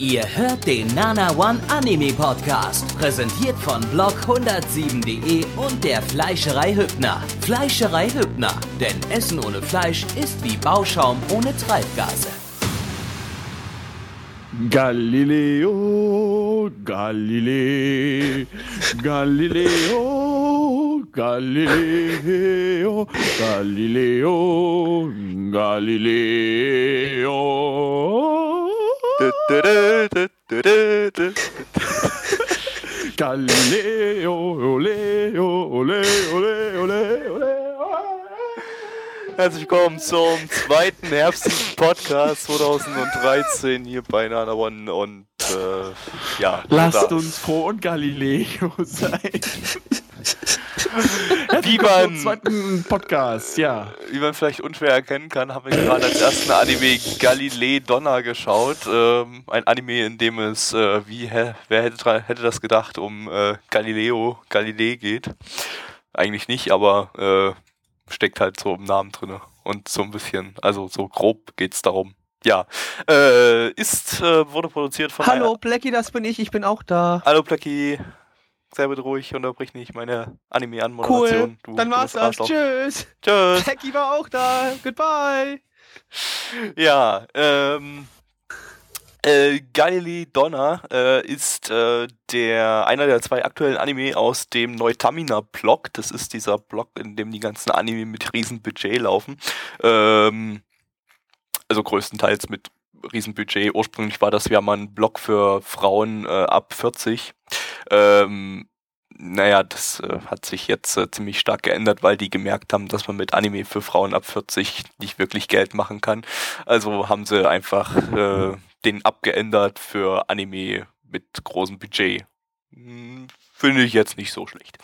Ihr hört den Nana One Anime Podcast, präsentiert von blog107.de und der Fleischerei Hübner. Fleischerei Hübner, denn Essen ohne Fleisch ist wie Bauschaum ohne Treibgase. Galileo, Galileo, Galileo, Galileo, Galileo, Galileo. Galileo, ole, ole, ole, ole, ole. Herzlich willkommen zum zweiten herbstlichen Podcast 2013 hier bei Nana One und äh, ja. Lasst da- uns froh und Galileo sein. Wie man, zweiten Podcast, ja. wie man vielleicht unschwer erkennen kann, haben wir gerade als ersten Anime Galilei Donna geschaut. Ähm, ein Anime, in dem es, äh, wie, hä, wer hätte, hätte das gedacht, um äh, Galileo Galilei geht. Eigentlich nicht, aber äh, steckt halt so im Namen drinne Und so ein bisschen, also so grob geht's darum. Ja, äh, ist, äh, wurde produziert von Hallo, Blackie, das bin ich, ich bin auch da. Hallo Blackie, sei bitte ruhig, unterbrich nicht meine Anime-Anmoderation. Cool, dann war's das. Tschüss. Tschüss. Blackie war auch da. Goodbye. Ja, ähm, äh, Galilei Donna äh, ist äh, der einer der zwei aktuellen Anime aus dem Neutamina-Blog. Das ist dieser Blog, in dem die ganzen Anime mit Riesenbudget laufen. Ähm, also größtenteils mit Riesenbudget. Ursprünglich war das ja mal ein Blog für Frauen äh, ab 40. Ähm, naja, das äh, hat sich jetzt äh, ziemlich stark geändert, weil die gemerkt haben, dass man mit Anime für Frauen ab 40 nicht wirklich Geld machen kann. Also haben sie einfach äh, den abgeändert für Anime mit großem Budget. Hm, Finde ich jetzt nicht so schlecht.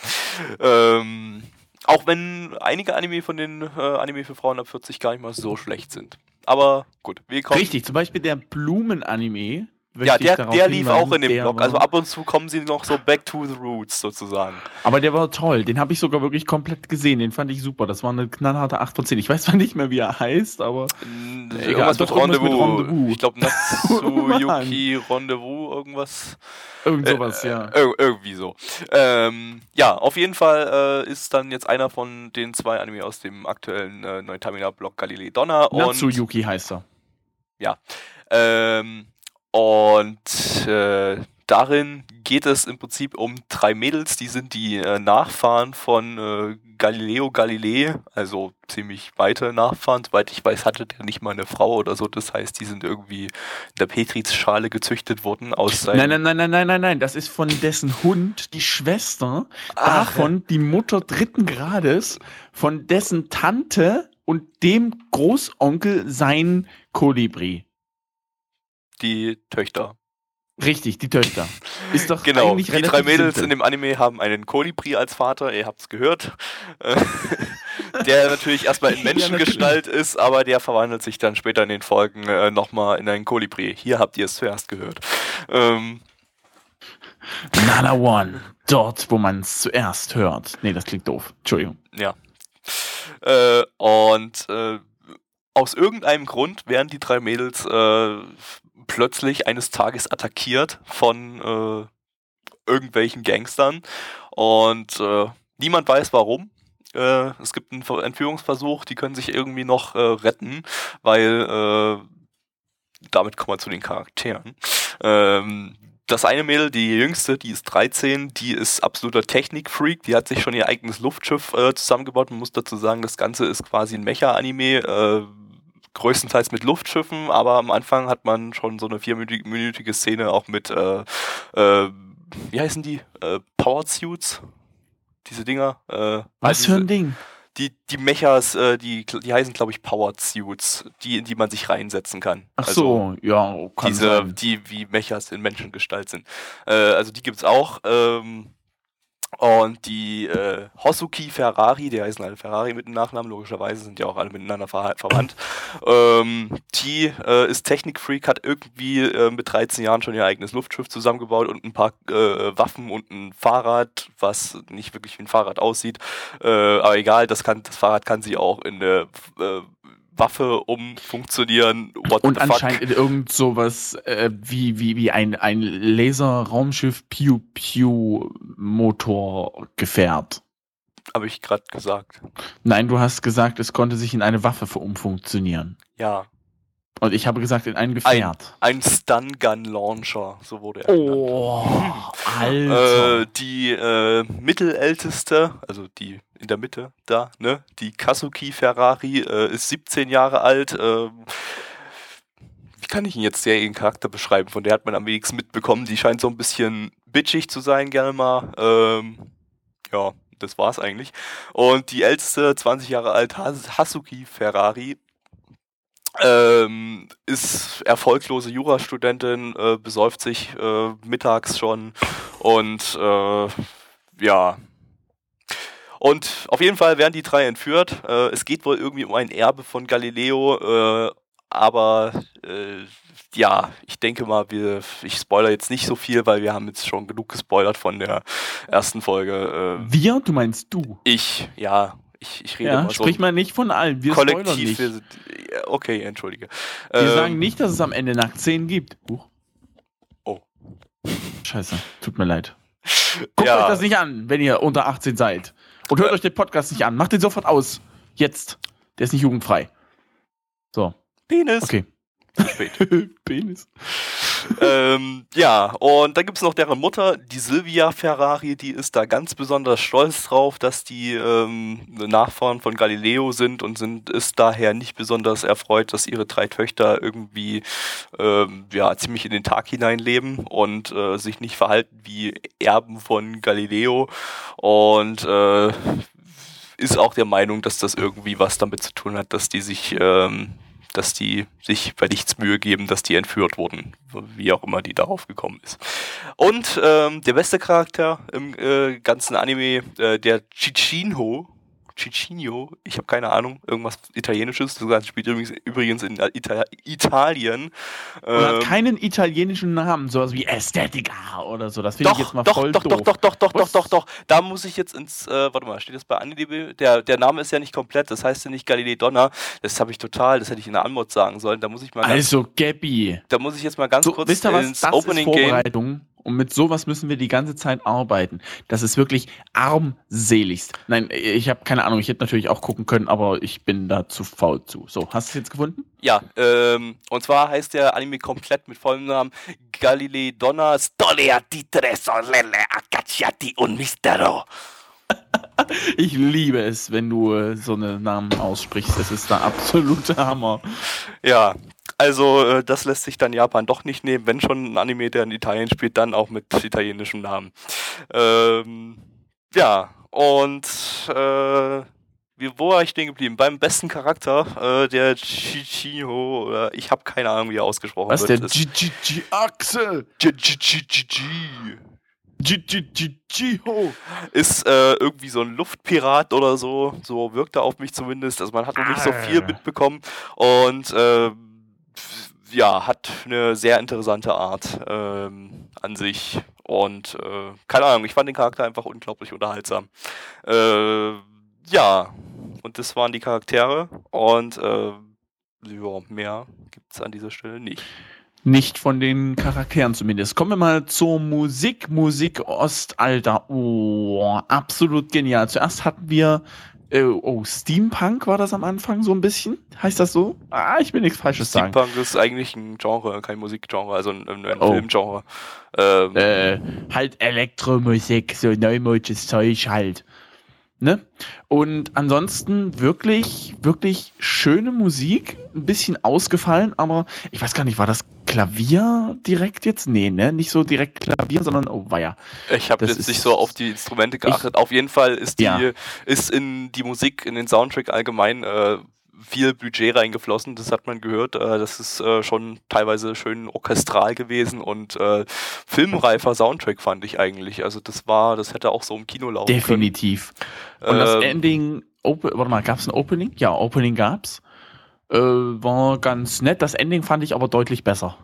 Ähm, auch wenn einige Anime von den äh, Anime für Frauen ab 40 gar nicht mal so schlecht sind. Aber gut, wir kommen. Richtig, zum Beispiel der Blumen-Anime. Ja, der, der lief auch in dem Blog. Also ab und zu kommen sie noch so back to the roots sozusagen. Aber der war toll. Den habe ich sogar wirklich komplett gesehen. Den fand ich super. Das war eine knallharte 8 von 10. Ich weiß zwar nicht mehr, wie er heißt, aber Mm, Egal, irgendwas mit irgendwas mit Rendezvous. Rendezvous. Ich glaube Natsuyuki Mann. Rendezvous, irgendwas. irgend sowas, Äh, ja. ir irgendwie so. Ähm, ja, auf jeden Fall äh, ist dann jetzt einer von den zwei Anime aus dem aktuellen äh, Neutamina-Blog Galilei Donna. Und, Natsuyuki heißt er. ähm, und äh, darin geht es im Prinzip um drei Mädels, die sind die äh, Nachfahren von äh, Galileo Galilei, also ziemlich weite Nachfahren. Soweit ich weiß, hatte der nicht mal eine Frau oder so. Das heißt, die sind irgendwie in der Petri-Schale gezüchtet worden aus seinem... Nein, nein, nein, nein, nein, nein, nein. Das ist von dessen Hund die Schwester. Ach. Davon die Mutter dritten Grades. Von dessen Tante und dem Großonkel sein Kolibri. Die Töchter. Richtig, die Töchter. Ist doch Genau, eigentlich die drei Mädels simpel. in dem Anime haben einen Kolibri als Vater, ihr habt's gehört. Der natürlich erstmal in Ja, Menschengestalt ist, aber der verwandelt sich dann später in den Folgen äh, nochmal in einen Kolibri. Hier habt ihr es zuerst gehört. Ähm, Nana One. Dort, wo man es zuerst hört. Nee, das klingt doof. Entschuldigung. ja. Äh, und äh, aus irgendeinem Grund werden die drei Mädels äh, plötzlich eines Tages attackiert von äh, irgendwelchen Gangstern und äh, niemand weiß warum. Äh, es gibt einen Ver- Entführungsversuch, die können sich irgendwie noch äh, retten, weil äh, damit kommen wir zu den Charakteren. Ähm, das eine Mädel, die jüngste, die ist 13, die ist absoluter Technikfreak, die hat sich schon ihr eigenes Luftschiff äh, zusammengebaut. Man muss dazu sagen, das Ganze ist quasi ein Mecha-Anime, äh, größtenteils mit Luftschiffen, aber am Anfang hat man schon so eine vierminütige Szene auch mit, äh, äh, wie heißen die? Äh, Power-Suits? Diese Dinger? Äh, Was diese- für ein Ding? die, die Mechas, äh, die, die heißen, glaube ich, Powered Suits, die, in die man sich reinsetzen kann. Ach Also so, ja, kann diese, sein. die wie Mechas in Menschengestalt sind. Äh, also die gibt's auch. Ähm, und die äh, Hosuki Ferrari, die heißen alle Ferrari mit dem Nachnamen, logischerweise sind ja auch alle miteinander ver verwandt. Ähm, die äh, ist Technikfreak, hat irgendwie äh, mit 13 Jahren schon ihr eigenes Luftschiff zusammengebaut und ein paar äh, Waffen und ein Fahrrad, was nicht wirklich wie ein Fahrrad aussieht. Äh, aber egal, das, kann, das Fahrrad kann sie auch in eine äh, Waffe umfunktionieren. What Und the fuck? anscheinend in irgend sowas äh, wie, wie, wie ein, ein Laser-Raumschiff Pew Pew Motorgefährt. Habe ich gerade gesagt. Nein, du hast gesagt, es konnte sich in eine Waffe umfunktionieren. Ja. Und ich habe gesagt, in ein Gefährt. Ein Stun Gun Launcher, so wurde er genannt. Oh, Alter. Äh, die äh, mittelälteste, also die in der Mitte da, ne? Die Kazuki Ferrari äh, ist 17 Jahre alt. Äh, wie kann ich ihn jetzt sehr ihren Charakter beschreiben? Von der hat man am wenigsten mitbekommen. Die scheint so ein bisschen bitchig zu sein, gerne mal. Ähm, ja, das war's eigentlich. Und die älteste, 20 Jahre alt, Has Hasuki Ferrari, ähm, ist erfolglose Jurastudentin, äh, besäuft sich äh, mittags schon und äh, ja. Und auf jeden Fall werden die drei entführt. Äh, es geht wohl irgendwie um ein Erbe von Galileo, äh, aber äh, ja, ich denke mal, wir, ich spoiler jetzt nicht so viel, weil wir haben jetzt schon genug gespoilert von der ersten Folge. Wir? Du meinst du? ich, ja, ich, ich rede Ja, mal so sprich mal nicht von allen. Wir kollektiv. Wir sind, okay, entschuldige. Wir Ähm, sagen nicht, dass es am Ende Nacktszenen gibt. Huch. Oh. Scheiße, tut mir leid. Guckt Ja. euch das nicht an, wenn ihr unter 18 seid. Und hört euch den Podcast nicht an. Macht den sofort aus. Jetzt. Der ist nicht jugendfrei. So, Penis. okay. Spät. Penis. Ähm, ja, und dann gibt es noch deren Mutter, die Silvia Ferrari, die ist da ganz besonders stolz drauf, dass die ähm, Nachfahren von Galileo sind und sind, ist daher nicht besonders erfreut, dass ihre drei Töchter irgendwie ähm, ja, ziemlich in den Tag hinein leben und äh, sich nicht verhalten wie Erben von Galileo. Und äh, ist auch der Meinung, dass das irgendwie was damit zu tun hat, dass die sich ähm, dass die sich bei nichts Mühe geben, dass die entführt wurden, wie auch immer die darauf gekommen ist. Und ähm, der beste Charakter im äh, ganzen Anime, äh, der Ciccinho, Ciccinho, ich habe keine Ahnung, irgendwas Italienisches, das Ganze spielt übrigens, übrigens in Ita Italien. Und hat Ähm, keinen italienischen Namen, sowas wie Ästhetica oder so. Das finde ich jetzt mal doch, voll doch, doof. doch, doch, doch, doch, doch, doch, Da muss ich jetzt ins, äh, warte mal, steht das bei AniDB? Der, der Name ist ja nicht komplett, das heißt ja nicht Galilei Donner. Das habe ich total, das hätte ich in der Anmod sagen sollen. Da muss ich mal ganz, Also, Gabby. da muss ich jetzt mal ganz So, kurz wisst ihr was? ins Das ist Opening gehen. Und mit sowas müssen wir die ganze Zeit arbeiten. Das ist wirklich armseligst. Nein, ich habe keine Ahnung. Ich hätte natürlich auch gucken können, aber ich bin da zu faul zu. So, hast du es jetzt gefunden? Ja, ähm, und zwar heißt der Anime komplett mit vollem Namen Galilei Donna Storia di Tre Sorelle Accacciati un Mistero. Ich liebe es, wenn du äh, so eine Namen aussprichst. Es ist der absolute Hammer. Ja, also äh, das lässt sich dann Japan doch nicht nehmen. Wenn schon ein Anime, der in Italien spielt, dann auch mit italienischem Namen. Ähm, ja, und äh, wie, wo war ich stehen geblieben? Beim besten Charakter, äh, der Chichiho, oder ich habe keine Ahnung, wie er ausgesprochen Was, wird. der Ist- GGG Axel? G. GGG ist äh, irgendwie so ein Luftpirat oder so. So wirkt er auf mich zumindest. Also man hat noch nicht so viel Ah. mitbekommen. Und ähm, ja, hat eine sehr interessante Art ähm, an sich. Und äh, keine Ahnung, ich fand den Charakter einfach unglaublich unterhaltsam. Äh, ja, und das waren die Charaktere. Und äh, ja, mehr gibt es an dieser Stelle nicht. Nicht von den Charakteren zumindest. Kommen wir mal zur Musik. Musik Ostalter. Oh, absolut genial. Zuerst hatten wir, äh, oh, Steampunk war das am Anfang so ein bisschen? Heißt das so? Ah, ich will nichts Falsches sagen. Steampunk ist eigentlich ein Genre, kein Musikgenre, also ein, ein, ein Oh. Filmgenre. Ähm, Äh, halt Elektromusik, so neumodisches Zeug halt. Ne? Und ansonsten wirklich, wirklich schöne Musik, ein bisschen ausgefallen, aber ich weiß gar nicht, war das Klavier direkt jetzt? Nee, ne? Nicht so direkt Klavier, sondern, oh, weia. Ich habe jetzt nicht so auf die Instrumente geachtet. auf jeden Fall ist die Ja. ist in die Musik, in den Soundtrack allgemein äh, viel Budget reingeflossen. Das hat man gehört. Äh, das ist äh, schon teilweise schön orchestral gewesen und äh, filmreifer Soundtrack fand ich eigentlich. Also das war, das hätte auch so im Kino laufen Definitiv. Und das Ähm, Ending, Open, warte mal, gab es ein Opening? Ja, Opening gab's. Äh, war ganz nett. Das Ending fand ich aber deutlich besser.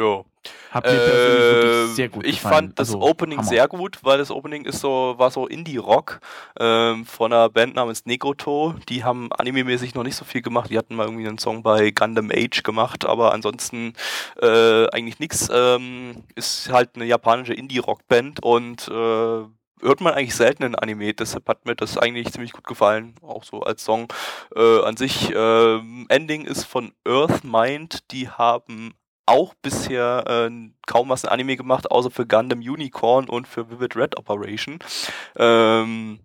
Ja. Hat mir Äh, sehr gut ich gefallen. fand das Also, Opening Hammer. sehr gut, weil das Opening ist so, war so Indie-Rock ähm, von einer Band namens Negoto. Die haben anime-mäßig noch nicht so viel gemacht. Die hatten mal irgendwie einen Song bei Gundam Age gemacht, aber ansonsten äh, eigentlich nichts. Ähm, ist halt eine japanische Indie-Rock-Band und äh, hört man eigentlich selten in Anime, deshalb hat mir das eigentlich ziemlich gut gefallen, auch so als Song äh, an sich. Ähm, Ending ist von Earth Mind, die haben auch bisher äh, kaum was in Anime gemacht, außer für Gundam Unicorn und für Vivid Red Operation. Ähm,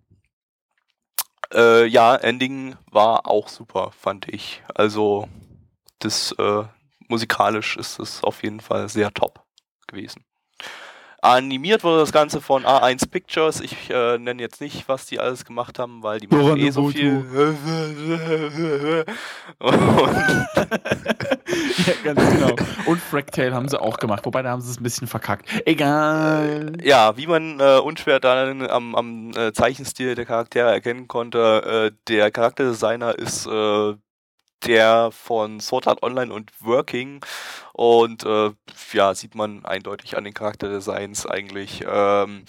äh, ja, Ending war auch super, fand ich. Also das äh, musikalisch ist es auf jeden Fall sehr top gewesen. Animiert wurde das Ganze von A1 Pictures. Ich äh, nenne jetzt nicht, was die alles gemacht haben, weil die machen eh so viel. Und ja, ganz genau. Und Fractale haben sie auch gemacht, wobei da haben sie es ein bisschen verkackt. Egal. Ja, wie man äh, unschwer dann am, am äh, Zeichenstil der Charaktere erkennen konnte, äh, der Charakterdesigner ist äh, der von Sword Art Online und Working und äh, ja, sieht man eindeutig an den Charakterdesigns eigentlich. Ähm,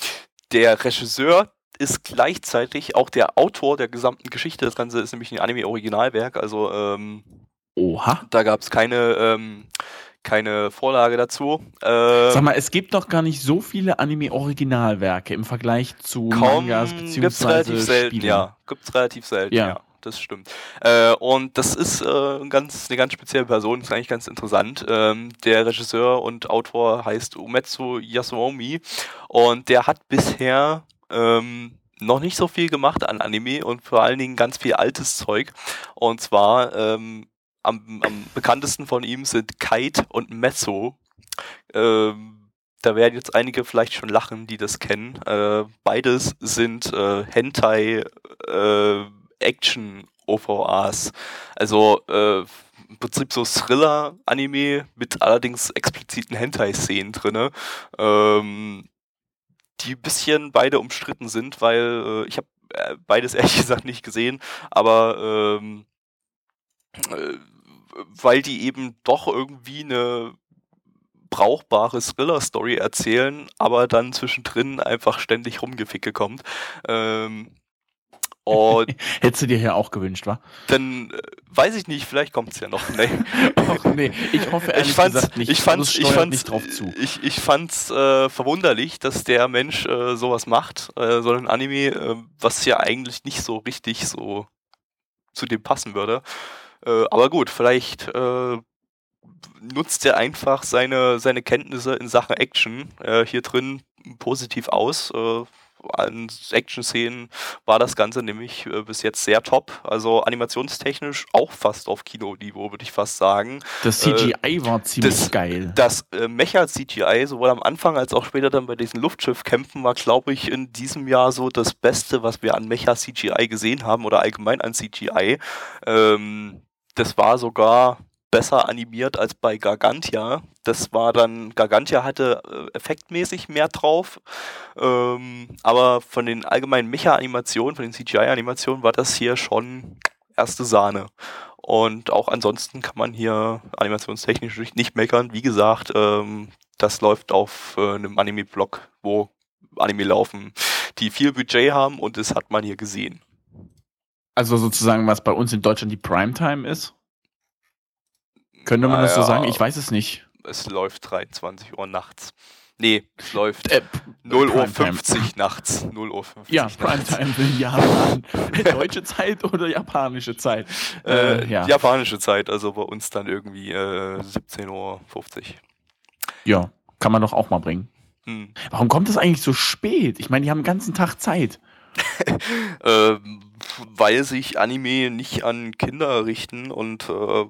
der Regisseur ist gleichzeitig auch der Autor der gesamten Geschichte. Das Ganze ist nämlich ein Anime-Originalwerk, also ähm, Oha. da gab es keine, ähm, keine Vorlage dazu. Ähm, Sag mal, es gibt doch gar nicht so viele Anime-Originalwerke im Vergleich zu Kaum Mangas gibt's beziehungsweise relativ selten, Spielen. ja. Gibt's relativ selten, Ja. ja. Das stimmt. Äh, und das ist äh, ganz, eine ganz spezielle Person, ist eigentlich ganz interessant. Ähm, der Regisseur und Autor heißt Umetsu Yasuomi und der hat bisher ähm, noch nicht so viel gemacht an Anime und vor allen Dingen ganz viel altes Zeug. Und zwar ähm, am, am bekanntesten von ihm sind Kite und Mezzo. Ähm, da werden jetzt einige vielleicht schon lachen, die das kennen. Äh, beides sind äh, Hentai äh, Action OVAs. Also äh, im Prinzip so Thriller-Anime mit allerdings expliziten Hentai-Szenen drinne. Ähm, die ein bisschen beide umstritten sind, weil äh, ich habe äh, beides ehrlich gesagt nicht gesehen, aber ähm, äh, weil die eben doch irgendwie eine brauchbare Thriller-Story erzählen, aber dann zwischendrin einfach ständig Rumgeficke kommt. Ähm, und Hättest du dir ja auch gewünscht, wa? dann äh, weiß ich nicht, vielleicht kommt es ja noch. Nee. Ach nee, ich hoffe ehrlich ich fand's, gesagt nicht. ich fand's, Das ich fand's, nicht drauf zu. Ich, ich fand's äh, verwunderlich, dass der Mensch äh, sowas macht, äh, so ein Anime, äh, was ja eigentlich nicht so richtig so zu dem passen würde. Aber gut, vielleicht nutzt er einfach seine, seine Kenntnisse in Sachen Action hier drin positiv aus. Äh, an Action-Szenen war das Ganze nämlich äh, bis jetzt sehr top. Also animationstechnisch auch fast auf Kinoniveau, würde ich fast sagen. Das CGI war ziemlich das- geil. Das äh, Mecha-CGI, sowohl am Anfang als auch später dann bei diesen Luftschiffkämpfen, war, glaube ich, in diesem Jahr so das Beste, was wir an Mecha-CGI gesehen haben oder allgemein an CGI. Ähm, das war sogar besser animiert als bei Gargantia. Das war dann, Gargantia hatte äh, effektmäßig mehr drauf, ähm, aber von den allgemeinen Mecha-Animationen, von den CGI-Animationen war das hier schon erste Sahne. Und auch ansonsten kann man hier animationstechnisch nicht- meckern. Wie gesagt, ähm, das läuft auf äh, einem Anime-Blog, wo Anime laufen, die viel Budget haben und das hat man hier gesehen. Also sozusagen, was bei uns in Deutschland die Primetime ist? Könnte man das so Naja. sagen? Ich weiß es nicht. Es läuft 23 Uhr nachts. Nee, es läuft Äh, 0 Uhr Primetime. 50 nachts. 0 Uhr 50 Ja. Primetime in Japan. Deutsche Zeit oder japanische Zeit? Äh, Äh, ja. Japanische Zeit, also bei uns dann irgendwie äh, 17.50 Uhr. ja, kann man doch auch mal bringen. Hm. Warum kommt das eigentlich so spät? Ich meine, die haben den ganzen Tag Zeit. ähm, weil sich Anime nicht an Kinder richten und äh,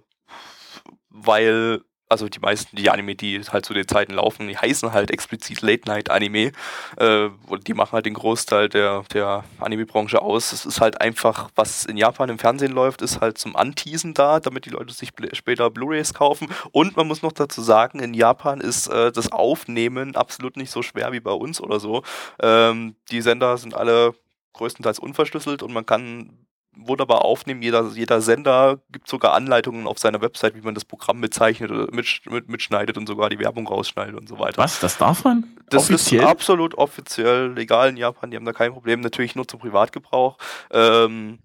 weil, also die meisten, die Anime, die halt zu den Zeiten laufen, die heißen halt explizit Late-Night-Anime äh, und die machen halt den Großteil der, der Anime-Branche aus. Es ist halt einfach, was in Japan im Fernsehen läuft, ist halt zum Anteasen da, damit die Leute sich später Blu-Rays kaufen und man muss noch dazu sagen, in Japan ist äh, das Aufnehmen absolut nicht so schwer wie bei uns oder so. Ähm, die Sender sind alle größtenteils unverschlüsselt und man kann wunderbar aufnehmen. Jeder, jeder Sender gibt sogar Anleitungen auf seiner Website, wie man das Programm mitzeichnet oder mit, mit, mitschneidet und sogar die Werbung rausschneidet und so weiter. Was? Das darf man? Das offiziell? ist absolut offiziell legal in Japan, die haben da kein Problem, natürlich nur zum Privatgebrauch. Ähm,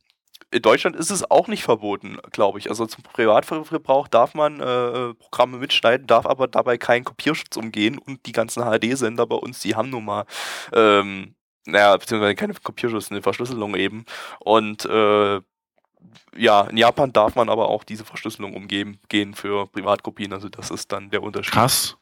in Deutschland ist es auch nicht verboten, glaube ich. Also zum Privatgebrauch darf man äh, Programme mitschneiden, darf aber dabei keinen Kopierschutz umgehen und die ganzen HD-Sender bei uns, die haben nun mal ähm, naja, beziehungsweise keine Kopierschutz, eine Verschlüsselung eben. Und äh, ja, in Japan darf man aber auch diese Verschlüsselung umgehen gehen für Privatkopien. Also das ist dann der Unterschied. Krass.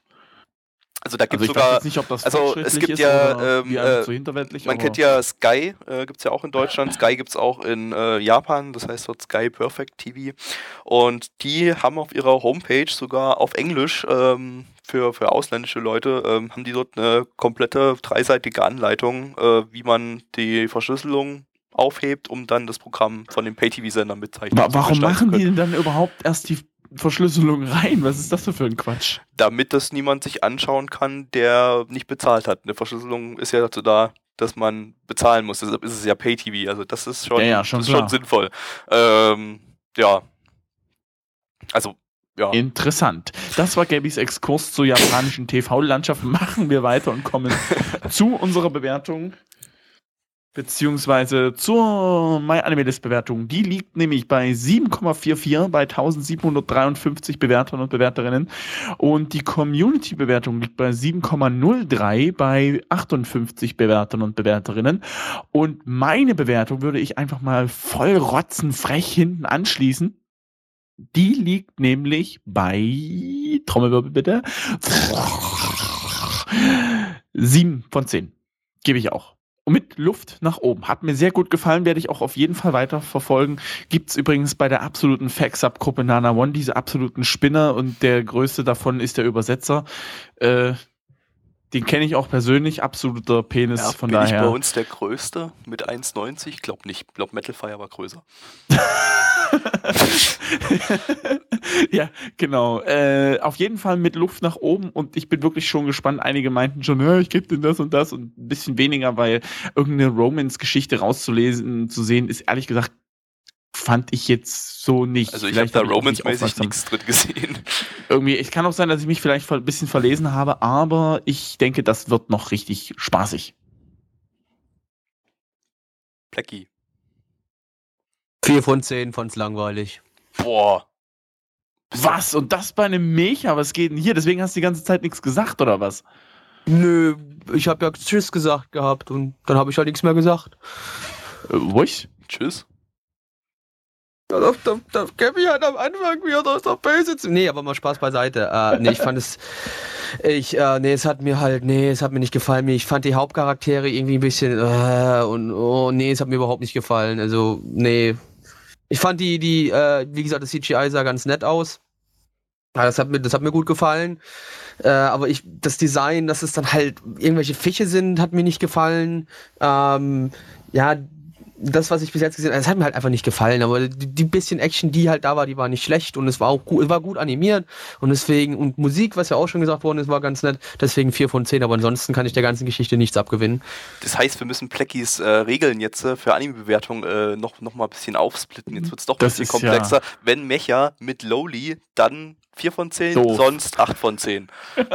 Also da gibt es also sogar. Nicht, ob das also es gibt ja, ähm, äh, so man kennt ja Sky, äh, gibt es ja auch in Deutschland. Sky gibt es auch in äh, Japan, das heißt dort Sky Perfect TV. Und die haben auf ihrer Homepage sogar auf Englisch ähm, für, für ausländische Leute, ähm, haben die dort eine komplette dreiseitige Anleitung, äh, wie man die Verschlüsselung aufhebt, um dann das Programm von dem Pay-TV-Sender mitzeichnen Wa Warum machen die denn dann überhaupt erst die Verschlüsselung rein? Was ist das für ein Quatsch? Damit das niemand sich anschauen kann, der nicht bezahlt hat. Eine Verschlüsselung ist ja dazu da, dass man bezahlen muss. Deshalb ist es ja Pay-TV. Also das ist schon, ja, ja, schon, ist schon sinnvoll. Ähm, ja. Also ja. Interessant. Das war Gabys Exkurs zur japanischen TV-Landschaft. Machen wir weiter und kommen zu unserer Bewertung. Beziehungsweise zur MyAnimeList-Bewertung. Die liegt nämlich bei 7,44 bei 1753 Bewertern und Bewerterinnen. Und die Community-Bewertung liegt bei 7,03 bei 58 Bewertern und Bewerterinnen. Und meine Bewertung würde ich einfach mal voll rotzenfrech hinten anschließen die liegt nämlich bei, Trommelwirbel bitte, 7 von 10. Gebe ich auch. Und mit Luft nach oben. Hat mir sehr gut gefallen, werde ich auch auf jeden Fall weiter verfolgen. Gibt es übrigens bei der absoluten Fax-Up-Gruppe Nana One diese absoluten Spinner und der größte davon ist der Übersetzer. Äh, den kenne ich auch persönlich, absoluter Penis ja, von bin daher. Ich bei uns der größte mit 1,90? Ich glaube nicht. Ich glaube Metal Fire war größer. ja, genau. Äh, auf jeden Fall mit Luft nach oben und ich bin wirklich schon gespannt. Einige meinten schon, ja, ich gebe dir das und das und ein bisschen weniger, weil irgendeine Romance-Geschichte rauszulesen, zu sehen, ist ehrlich gesagt fand ich jetzt so nicht. Also ich habe da Romance-mäßig nichts drin gesehen. Irgendwie, es kann auch sein, dass ich mich vielleicht ein bisschen verlesen habe, aber ich denke, das wird noch richtig spaßig. Plecki. Vier von zehn fand's langweilig. Boah. Was? Und das bei einem Mecha? Was geht denn hier? Deswegen hast du die ganze Zeit nichts gesagt, oder was? Nö, ich habe ja Tschüss gesagt gehabt und dann habe ich halt nichts mehr gesagt. Äh, ruhig? Tschüss. Da, da, da Gabby hat am Anfang wieder aus der Böse zu. Nee, aber mal Spaß beiseite. Äh, nee, ich fand es. Ich, äh, nee, es hat mir halt, nee, es hat mir nicht gefallen. Ich fand die Hauptcharaktere irgendwie ein bisschen, äh, und, oh, nee, es hat mir überhaupt nicht gefallen. Also, nee. Ich fand die, die, äh, wie gesagt, das CGI sah ganz nett aus. Ja, das hat mir, das hat mir gut gefallen. Äh, aber ich, das Design, dass es dann halt irgendwelche Fische sind, hat mir nicht gefallen. Ähm, ja, das, was ich bis jetzt gesehen habe, es hat mir halt einfach nicht gefallen, aber die, die, bisschen Action, die halt da war, die war nicht schlecht und es war auch gut, es war gut animiert und deswegen, und Musik, was ja auch schon gesagt worden ist, war ganz nett, deswegen 4 von 10, aber ansonsten kann ich der ganzen Geschichte nichts abgewinnen. Das heißt, wir müssen Pleckis äh, Regeln jetzt äh, für Anime-Bewertung äh, noch, noch mal ein bisschen aufsplitten, jetzt wird es doch ein das bisschen komplexer. Ja. Wenn Mecha mit Lowly, dann 4 von 10, Doof. sonst 8 von 10.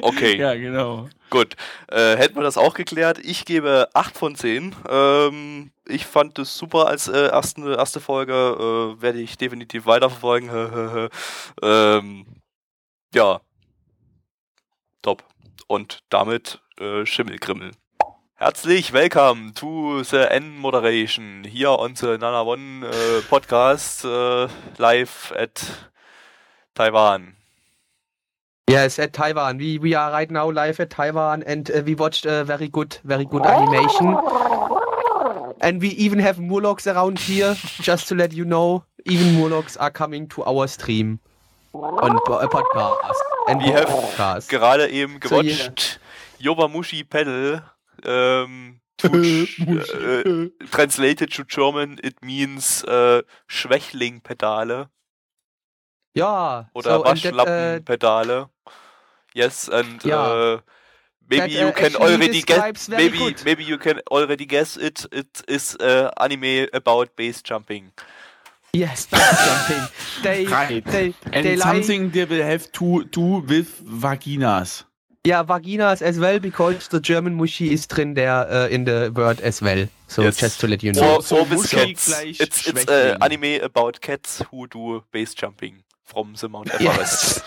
Okay. ja, genau. Gut. Äh, hätten wir das auch geklärt. Ich gebe 8 von 10. Ähm, ich fand das super als äh, erste, erste Folge. Äh, Werde ich definitiv weiterverfolgen. ähm, ja. Top. Und damit äh, Schimmelgrimmel. Herzlich willkommen to the N Moderation here on the Nana One uh, podcast uh, live at Taiwan. Yes, at Taiwan. We we are right now live at Taiwan, and uh, we watched a very good, very good animation. And we even have Murlocs around here, just to let you know. Even Murlocs are coming to our stream on uh, podcast. And we have podcast. gerade eben gewatcht so, yeah. Yobamushi Pedal. Um, to uh, translated to German, it means uh, Schwächling-Pedale. Ja. Oder so, Waschlappenpedale. Uh, yes, and ja. uh, Maybe That, you uh, can already guess. Maybe good. maybe you can already guess it. It is uh, anime about base jumping. Yes, base jumping. They, Right. they, And they something they will have to do with vaginas. Yeah, vaginas as well because the German Muschi is drin there uh, in the word as well. So Yes. just to let you know. Or, so or with cats. It's it's uh, anime about cats who do base jumping from the Mount Everest.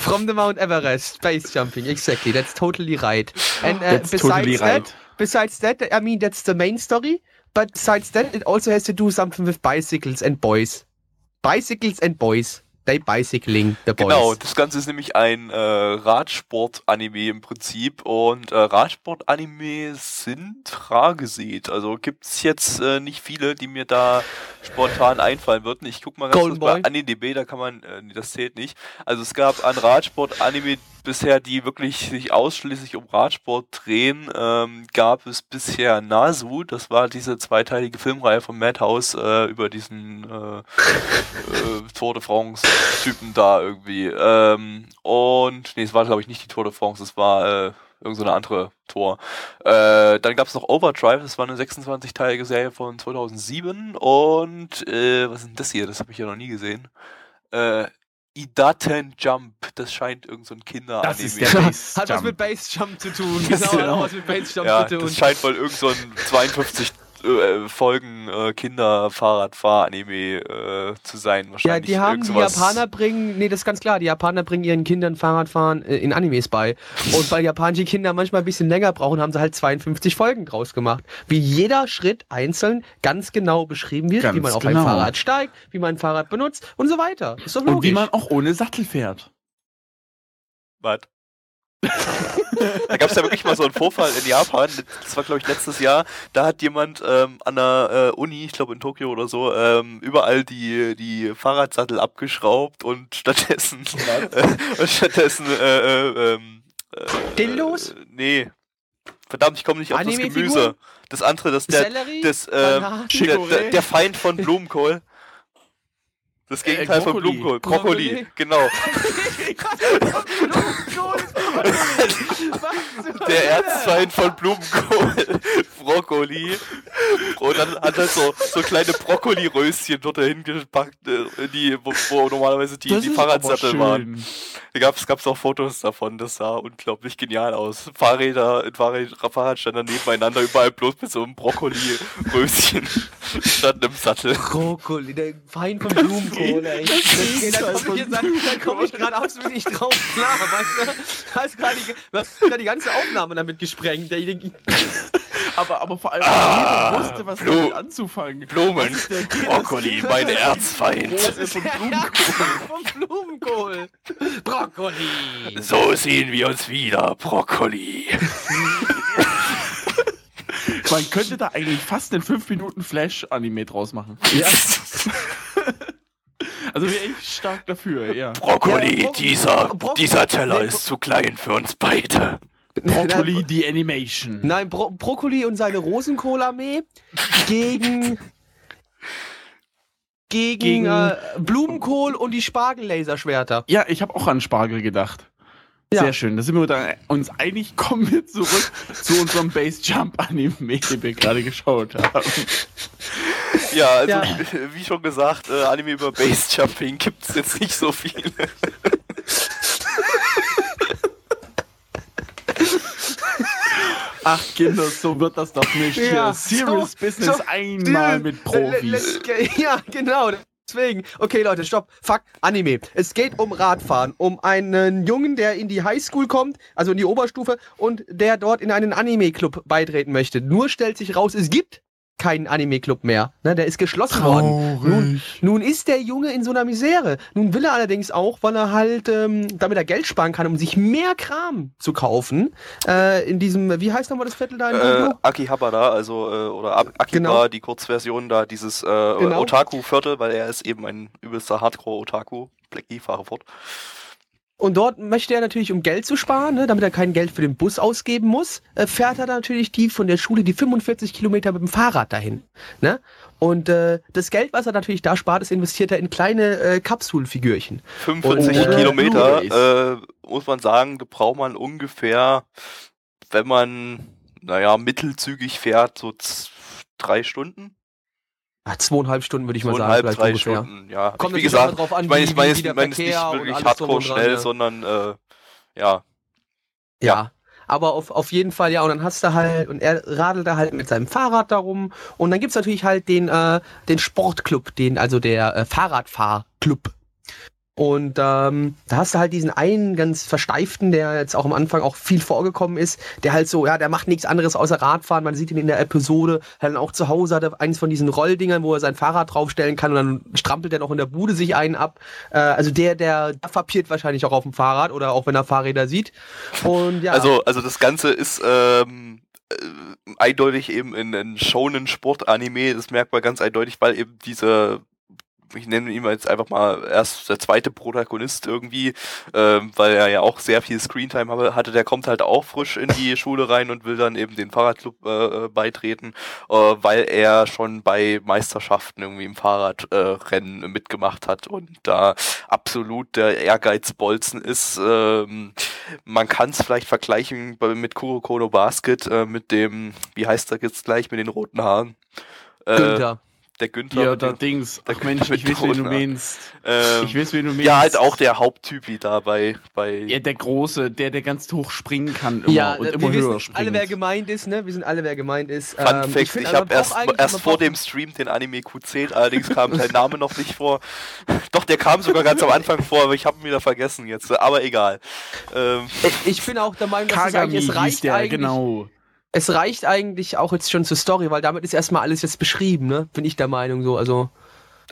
From the Mount Everest, base jumping, exactly. That's totally right. And uh, That's besides totally that, right. besides that, I mean that's the main story. But besides that, it also has to do something with bicycles and boys. Bicycles and boys. They bicycling the boys. Genau, das Ganze ist nämlich ein äh, Radsport-Anime im Prinzip und äh, Radsport-Animes sind rar gesät. Also gibt es jetzt äh, nicht viele, die mir da spontan einfallen würden. Ich guck mal ganz Golden kurz bei. AniDB, da kann man, äh, nee, das zählt nicht. Also es gab an Radsport-Anime bisher, die wirklich sich ausschließlich um Radsport drehen, ähm, gab es bisher Nasu, das war diese zweiteilige Filmreihe von Madhouse äh, über diesen äh, äh, Tour de France-Typen da irgendwie. Ähm, und, nee, es war glaube ich nicht die Tour de France, es war äh, irgend so eine andere Tour. Äh, dann gab es noch Overdrive, das war eine 26-teilige Serie von 2007 und äh, was ist denn das hier? Das habe ich ja noch nie gesehen. Äh, Idaten Jump, das scheint irgend so ein Kinder Das ist der Hat was Jump. mit Bassjump zu tun. Das Genau, hat genau. auch was mit Bassjump Ja, zu tun. das scheint wohl irgend so ein 52 äh, Folgen äh, Kinder-Fahrradfahr-Anime äh, zu sein. Ja, Wahrscheinlich die haben die Japaner bringen, nee, das ist ganz klar, die Japaner bringen ihren Kindern Fahrradfahren äh, in Animes bei. Und weil japanische Kinder manchmal ein bisschen länger brauchen, haben sie halt 52 Folgen draus gemacht. Wie jeder Schritt einzeln ganz genau beschrieben wird, Ganz wie man auf genau. ein Fahrrad steigt, wie man ein Fahrrad benutzt und so weiter. Ist doch logisch. Und wie man auch ohne Sattel fährt. Was? Da gab es ja wirklich mal so einen Vorfall in Japan, das war glaube ich letztes Jahr, da hat jemand ähm, an der äh, Uni, ich glaube in Tokio oder so, ähm, überall die, die Fahrradsattel abgeschraubt und stattdessen äh, und stattdessen äh, äh, ähm, äh, Dildos? Äh, nee. Verdammt, ich komme nicht auf das? Gemüse. Das andere, das der, das, ähm, der, der, der Feind von Blumenkohl. Das Gegenteil von Brokkoli. Blumenkohl. Brokkoli, genau. Der Erzfeind von Blumenkohl, Brokkoli. Und dann hat er so, so kleine Brokkoli-Röschen dort dahin gepackt, äh, die, wo, wo normalerweise die, die Fahrradsattel waren. Da gab's, gab's auch Fotos davon, das sah unglaublich genial aus. Fahrräder, ein Fahrrad, nebeneinander, überall bloß mit so einem Brokkoli-Röschen stand im Sattel. Brokkoli, der Feind von Blumenkohl, ey. Das geht, da komme ich, jetzt- da komm ich gerade absolut nicht drauf klar, weißt du? Da ist gerade die, du hast gerade die ganze Aufnahme damit gesprengt. Der, der, Aber, aber vor allem Ah, wusste, was Blu- damit anzufangen. Blumen, Brokkoli, das mein Erzfeind. Von Blumenkohl. Blumenkohl. Brokkoli. So sehen wir uns wieder, Brokkoli. Man könnte da eigentlich fast einen 5 Minuten Flash-Anime draus machen. Ja. Also wäre ich stark dafür, ja. Brokkoli, Ja, Bro- dieser, Bro- dieser Teller nee, ist zu klein für uns beide. Brokkoli, die Animation. Nein, Bro Brokkoli und seine Rosenkohl-Armee gegen. Gegen, Gegen- äh, Blumenkohl und die Spargellaserschwerter. Ja, ich habe auch an Spargel gedacht. Ja. Sehr schön. Da sind wir uns einig. Kommen wir zurück zu unserem Base Jump Anime, den wir gerade geschaut haben. Ja, also Ja. wie schon gesagt, äh, Anime über Bassjumping gibt es jetzt nicht so viele. Ach Kinder, so wird das doch nicht. Ja, Serious so- Business so- einmal Dude, mit Profis. Ja, genau. Deswegen. Okay, Leute, stopp. Fuck, Anime. Es geht um Radfahren. Um einen Jungen, der in die Highschool kommt, also in die Oberstufe, und der dort in einen Anime-Club beitreten möchte. Nur stellt sich raus, es gibt keinen Anime-Club mehr. Ne, der ist geschlossen worden. Nun, nun ist der Junge in so einer Misere. Nun will er allerdings auch, weil er halt, ähm, damit er Geld sparen kann, um sich mehr Kram zu kaufen, äh, in diesem, wie heißt nochmal das Viertel da in Äh? Akihabara, also, äh, oder Ab- Akiba, Genau. die Kurzversion da, dieses äh, Genau. Otaku-Viertel, weil er ist eben ein übelster Hardcore-Otaku. Blackie, fahre fort. Und dort möchte er natürlich, um Geld zu sparen, ne, damit er kein Geld für den Bus ausgeben muss, äh, fährt er natürlich die von der Schule die 45 Kilometer mit dem Fahrrad dahin. Ne? Und äh, das Geld, was er natürlich da spart, ist investiert er in kleine äh, Kapsulfigürchen. 45 Und, äh, Kilometer, äh, muss man sagen, braucht man ungefähr, wenn man, naja, mittelzügig fährt, so drei Stunden. Ja, zweieinhalb Stunden würde ich mal sagen. Zweieinhalb, drei ungefähr. Stunden, ja. Kommt wie gesagt, drauf an, ich meine, ich meine, ich meine, es nicht wirklich hardcore schnell, ja. sondern, äh, ja. Ja. Aber auf, auf jeden Fall, ja, und dann hast du halt, und er radelt da halt mit seinem Fahrrad darum. Und dann gibt's natürlich halt den, äh, den Sportclub, den, also der äh, Fahrradfahrclub. Und ähm, da hast du halt diesen einen ganz versteiften, der jetzt auch am Anfang auch viel vorgekommen ist, der halt so, ja, der macht nichts anderes außer Radfahren. Man sieht ihn in der Episode, dann auch zu Hause hat er eines von diesen Rolldingern, wo er sein Fahrrad draufstellen kann und dann strampelt er noch in der Bude sich einen ab. Äh, also der, der, der papiert wahrscheinlich auch auf dem Fahrrad oder auch wenn er Fahrräder sieht. Und ja. Also, also das Ganze ist ähm, äh, eindeutig eben in, in Shonen Sport-Anime, das merkt man ganz eindeutig, weil eben diese ich nenne ihn jetzt einfach mal erst der zweite Protagonist irgendwie, ähm, weil er ja auch sehr viel Screentime hatte, der kommt halt auch frisch in die Schule rein und will dann eben den Fahrradclub äh, äh, beitreten, äh, weil er schon bei Meisterschaften irgendwie im Fahrradrennen äh, mitgemacht hat und da absolut der Ehrgeizbolzen ist. Ähm, man kann es vielleicht vergleichen mit Kurokono Basket, äh, mit dem, wie heißt er jetzt gleich, mit den roten Haaren? Äh, Günther der Günther. Ja, der Dings. Ach Mensch, ich weiß, wen du meinst. Ähm, ich weiß, wen du meinst. Ja, halt auch der Haupttypi da bei, bei. Ja, der Große, der, der ganz hoch springen kann immer ja, und immer höher springt. alle, wer gemeint ist, ne? Wir sind alle, wer gemeint ist. Fun ähm, Fact, ich, ich habe erst, erst vor dem Stream den Anime Q10, allerdings kam sein Name noch nicht vor. Doch, der kam sogar ganz am Anfang vor, aber ich habe ihn wieder vergessen jetzt. Aber egal. Ähm, ich bin auch der Meinung, dass Kagami es, es reicht der, eigentlich. Genau es reicht eigentlich auch jetzt schon zur Story, weil damit ist erstmal alles jetzt beschrieben, ne? Bin ich der Meinung so. Also.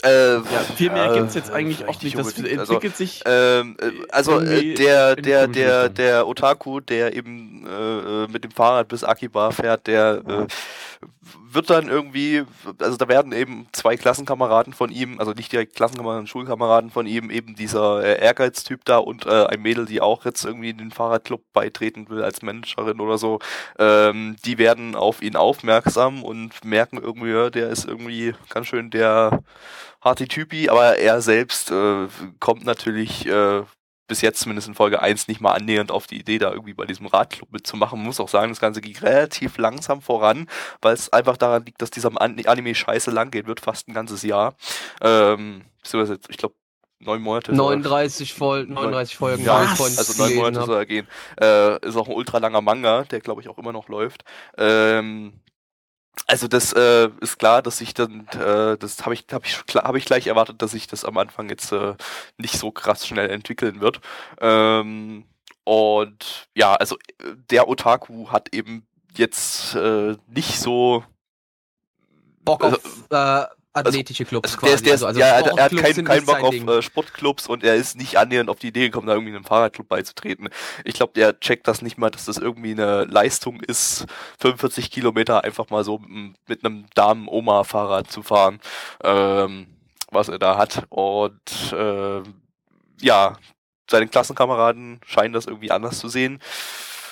Äh, ja, viel mehr äh, gibt es jetzt eigentlich auch nicht. Das entwickelt also, sich. Ähm, äh, also äh, der, der, der, der Otaku, der eben äh, mit dem Fahrrad bis Akiba fährt, der äh, wird dann irgendwie, also da werden eben zwei Klassenkameraden von ihm, also nicht direkt Klassenkameraden, Schulkameraden von ihm, eben dieser äh, Ehrgeiztyp da und äh, ein Mädel, die auch jetzt irgendwie in den Fahrradclub beitreten will als Managerin oder so, ähm, die werden auf ihn aufmerksam und merken irgendwie, ja, der ist irgendwie ganz schön der harte Typi, aber er selbst äh, kommt natürlich äh, bis jetzt zumindest in Folge 1 nicht mal annähernd auf die Idee, da irgendwie bei diesem Radclub mitzumachen. Man muss auch sagen, das Ganze ging relativ langsam voran, weil es einfach daran liegt, dass dieser Anime scheiße lang gehen wird, fast ein ganzes Jahr. Ähm, ich glaube, neun Monate. 39, voll, 39 Folgen. Ja, also neun Monate soll er gehen. Äh, ist auch ein ultra langer Manga, der glaube ich auch immer noch läuft. Ähm, also das äh, ist klar, dass ich dann, äh, das habe ich, habe ich, habe ich gleich erwartet, dass sich das am Anfang jetzt äh, nicht so krass schnell entwickeln wird. Ähm, und ja, also der Otaku hat eben jetzt äh, nicht so Bock auf also, äh, athletische Clubs also, quasi. Der ist, der ist, also, ja, er, er hat keinen kein Bock auf äh, Sportclubs und er ist nicht annähernd auf die Idee gekommen, da irgendwie einem Fahrradclub beizutreten. Ich glaube, der checkt das nicht mal, dass das irgendwie eine Leistung ist, 45 Kilometer einfach mal so mit einem Damen-Oma-Fahrrad zu fahren, ähm, was er da hat. Und äh, ja, seine Klassenkameraden scheinen das irgendwie anders zu sehen.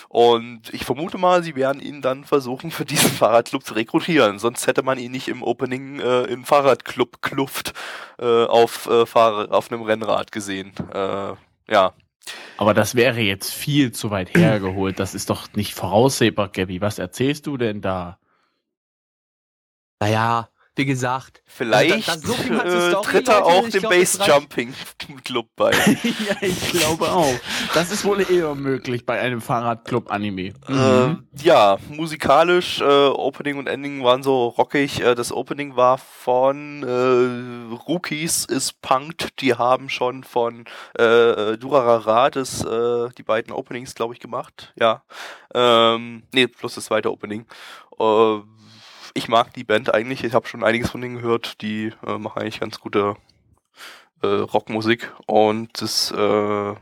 Und ich vermute mal, sie werden ihn dann versuchen, für diesen Fahrradclub zu rekrutieren. Sonst hätte man ihn nicht im Opening äh, in Fahrradclub-Kluft äh, auf, äh, Fahr auf einem Rennrad gesehen. Äh, ja. Aber das wäre jetzt viel zu weit hergeholt. Das ist doch nicht voraussehbar, Gabby. Was erzählst du denn da? Naja, wie gesagt. Vielleicht da, da so äh, tritt er auch dem Base-Jumping Club bei. ja, ich glaube auch. Das ist wohl eher möglich bei einem Fahrradclub-Anime. Mhm. Äh, ja, musikalisch, äh, Opening und Ending waren so rockig. Äh, das Opening war von äh, Rookies ist Punked. Die haben schon von äh, Durarara das, äh, die beiden Openings, glaube ich, gemacht. Ja. Ähm, nee, plus das zweite Opening. Äh, ich mag die Band eigentlich. Ich habe schon einiges von denen gehört. Die äh, machen eigentlich ganz gute äh, Rockmusik. Und das, äh,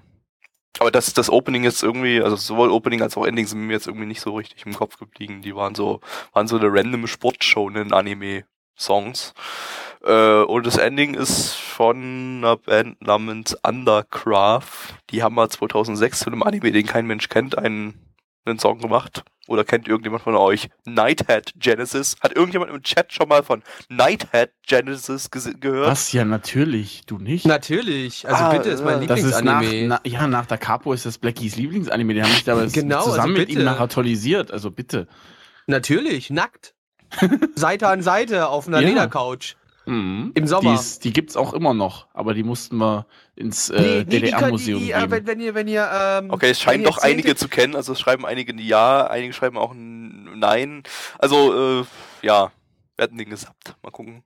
aber das, das Opening jetzt irgendwie, also sowohl Opening als auch Ending sind mir jetzt irgendwie nicht so richtig im Kopf geblieben. Die waren so, waren so eine random Sportshow in Anime-Songs. Äh, und das Ending ist von einer Band namens Undercraft. Die haben mal 2006 zu einem Anime, den kein Mensch kennt, einen einen Song gemacht? Oder kennt irgendjemand von euch Nighthead Genesis? Hat irgendjemand im Chat schon mal von Nighthead Genesis gehört? Was? Ja, natürlich. Du nicht? Natürlich. Also ah, bitte, ist mein Lieblingsanime. Das ist nach, na, ja, nach der Capo ist das Blackies Lieblingsanime. Die haben sich aber genau, also zusammen also mit ihm nachher Also bitte. Natürlich, nackt. Seite an Seite auf einer ja. Ledercouch. Mhm. Im Sommer. Die, die gibt es auch immer noch, aber die mussten wir ins äh, nee, nee, DDR-Museum geben. Äh, wenn, wenn, ihr, wenn ihr, ähm, okay, es scheinen doch einige zu kennen. Also es schreiben einige ein Ja, einige schreiben auch ein Nein. Also, äh, ja, wir hatten den gesappt. Mal gucken.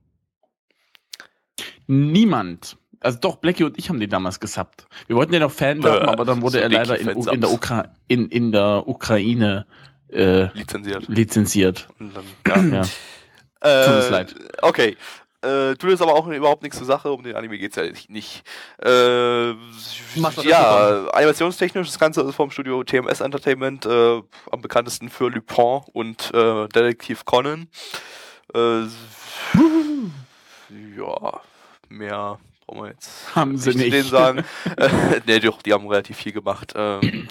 Niemand. Also doch, Blackie und ich haben den damals gesappt. Wir wollten den auch Fan werden, aber dann wurde so er leider in, in, der Ukra in, in der Ukraine äh, lizenziert. lizenziert. Dann, ja. ja. Äh, Tut uns leid. Okay. Äh, tut jetzt aber auch überhaupt nichts zur Sache, um den Anime geht es ja nicht. Äh, ja, animationstechnisch, das Ganze ist vom Studio TMS Entertainment, äh, am bekanntesten für Lupin und äh, Detektiv Conan. Äh, ja, mehr brauchen wir jetzt haben sie nicht, nicht. sagen. ne, doch, die haben relativ viel gemacht. Ähm,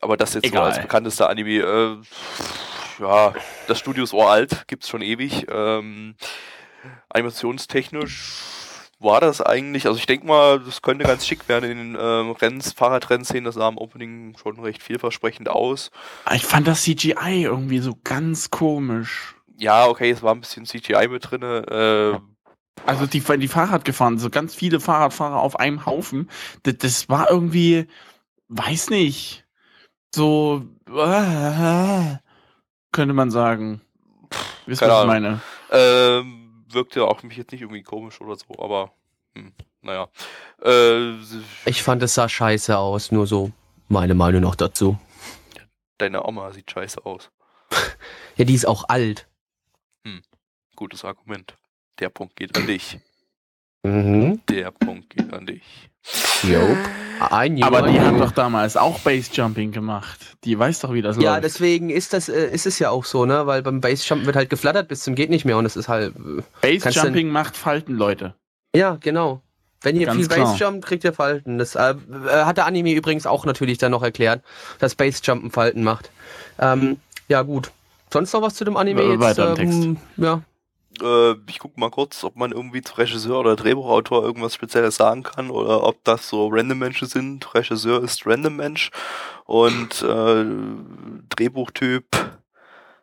aber das jetzt Egal. so als bekanntester Anime, äh, ja, das Studio ist uralt, gibt's schon ewig. Ähm, animationstechnisch war das eigentlich, also ich denke mal, das könnte ganz schick werden in den ähm, Renns, Fahrradrennszenen, das sah im Opening schon recht vielversprechend aus. Ah, ich fand das CGI irgendwie so ganz komisch. Ja, okay, es war ein bisschen CGI mit drin. Äh, also die, die Fahrrad gefahren, so ganz viele Fahrradfahrer auf einem Haufen. Das, das war irgendwie, weiß nicht, so äh, könnte man sagen. Wisst ihr, was ich meine? Ähm, wirkte auch mich jetzt nicht irgendwie komisch oder so, aber hm, naja. Äh, ich fand es sah scheiße aus, nur so meine Meinung noch dazu. Deine Oma sieht scheiße aus. ja, die ist auch alt. Hm, gutes Argument. Der Punkt geht an dich. Mhm. Der Punkt geht an dich. Jo. Ein Aber die hat doch damals auch Basejumping gemacht. Die weiß doch, wie das ja, läuft. Ja, deswegen ist das äh, ist es ja auch so, ne? Weil beim Basejumpen wird halt geflattert bis zum geht nicht mehr und es ist halt. Äh, Basejumping macht Falten, Leute. Ja, genau. Wenn ihr Ganz viel Basejump, kriegt ihr Falten. Das äh, äh, hat der Anime übrigens auch natürlich dann noch erklärt, dass Basejumpen Falten macht. Ähm, ja, gut. Sonst noch was zu dem Anime? Äh, jetzt, ähm, Text. Ja, äh, ich gucke mal kurz, ob man irgendwie zu Regisseur oder Drehbuchautor irgendwas Spezielles sagen kann oder ob das so random Menschen sind. Regisseur ist random Mensch und äh, Drehbuchtyp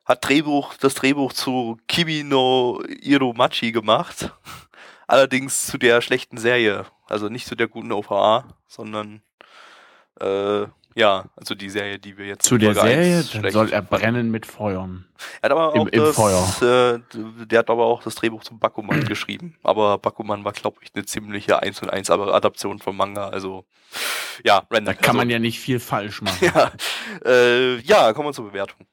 hat Drehbuch, das Drehbuch zu Kimi no Iromachi gemacht. Allerdings zu der schlechten Serie. Also nicht zu der guten OVA, sondern äh, ja, also die Serie, die wir jetzt zu der Serie, dann soll er brennen mit Feuern. Er hat aber auch Im, das, Feuer. Äh, der hat aber auch das Drehbuch zum Bakuman geschrieben. Aber Bakuman war, glaube ich, eine ziemliche 1 und 1 Adaption vom Manga. Also ja, random. Da kann also, man ja nicht viel falsch machen. ja, äh, ja, kommen wir zur Bewertung.